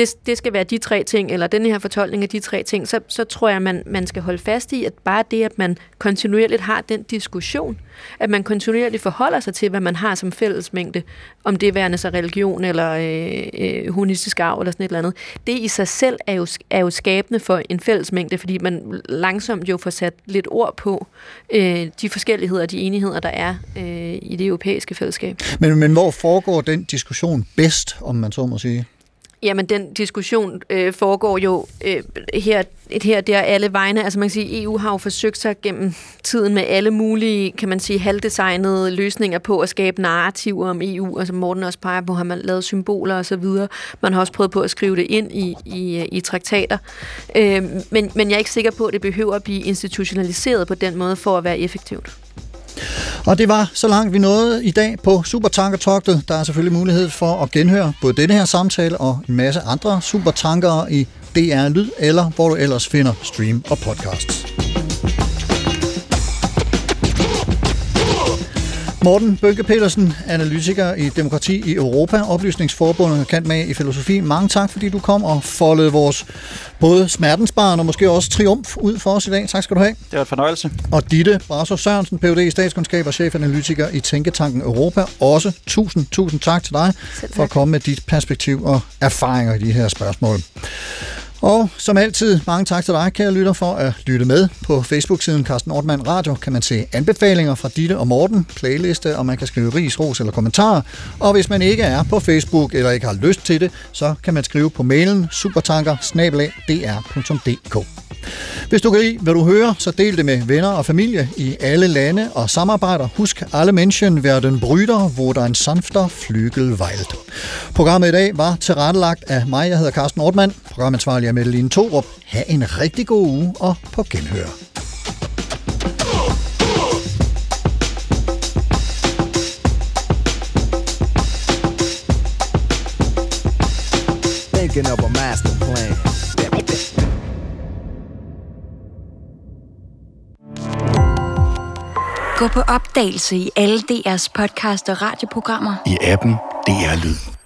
det, det skal være de tre ting, eller den her fortolkning af de tre ting, så, så tror jeg, man, man skal holde fast i, at bare det, at man kontinuerligt har den diskussion, at man kontinuerligt forholder sig til, hvad man har som fællesmængde, om det værende så religion eller øh, øh, humanistisk arv eller sådan et eller andet, det i sig selv er jo, er jo skabende for en fællesmængde, fordi man langsomt jo får sat lidt ord på øh, de forskelligheder og de enigheder, der er øh, i det europæiske fællesskab. Men, men hvor foregår den diskussion bedst, om man så må sige? Jamen, den diskussion øh, foregår jo øh, her, her der alle vegne. Altså man kan sige, EU har jo forsøgt sig gennem tiden med alle mulige, kan man sige, halvdesignede løsninger på at skabe narrativer om EU. Altså Morten også peger på, har man lavet symboler og så videre. Man har også prøvet på at skrive det ind i, i, i traktater. Øh, men, men jeg er ikke sikker på, at det behøver at blive institutionaliseret på den måde for at være effektivt. Og det var så langt vi nåede i dag på Supertankertogtet. Der er selvfølgelig mulighed for at genhøre både denne her samtale og en masse andre supertankere i DR Lyd, eller hvor du ellers finder stream og podcasts. Morten Bønke Petersen, analytiker i Demokrati i Europa, Oplysningsforbundet kendt med i filosofi. Mange tak, fordi du kom og foldede vores både smertensbarn og måske også triumf ud for os i dag. Tak skal du have. Det var et fornøjelse. Og Ditte Brasso Sørensen, Ph.D. i statskundskab og chefanalytiker i Tænketanken Europa. Også tusind, tusind tak til dig for at komme med dit perspektiv og erfaringer i de her spørgsmål. Og som altid, mange tak til dig, kære lytter, for at lytte med. På Facebook-siden Carsten Ortmann Radio kan man se anbefalinger fra Ditte og Morten, playliste, og man kan skrive ris, ros eller kommentarer. Og hvis man ikke er på Facebook eller ikke har lyst til det, så kan man skrive på mailen supertanker Hvis du kan lide, hvad du hører, så del det med venner og familie i alle lande og samarbejder. Husk, alle Menschen werden Brüder, hvor der en sanfter Flügel weilt. Programmet i dag var tilrettelagt af mig, jeg hedder Carsten Ortmann. Programansvarlig er Melanie Torup. Ha' en rigtig god uge og på genhør. Thinking of a master plan. Gå på opdagelse i alle DR's podcast og radioprogrammer. i appen DR Lyd.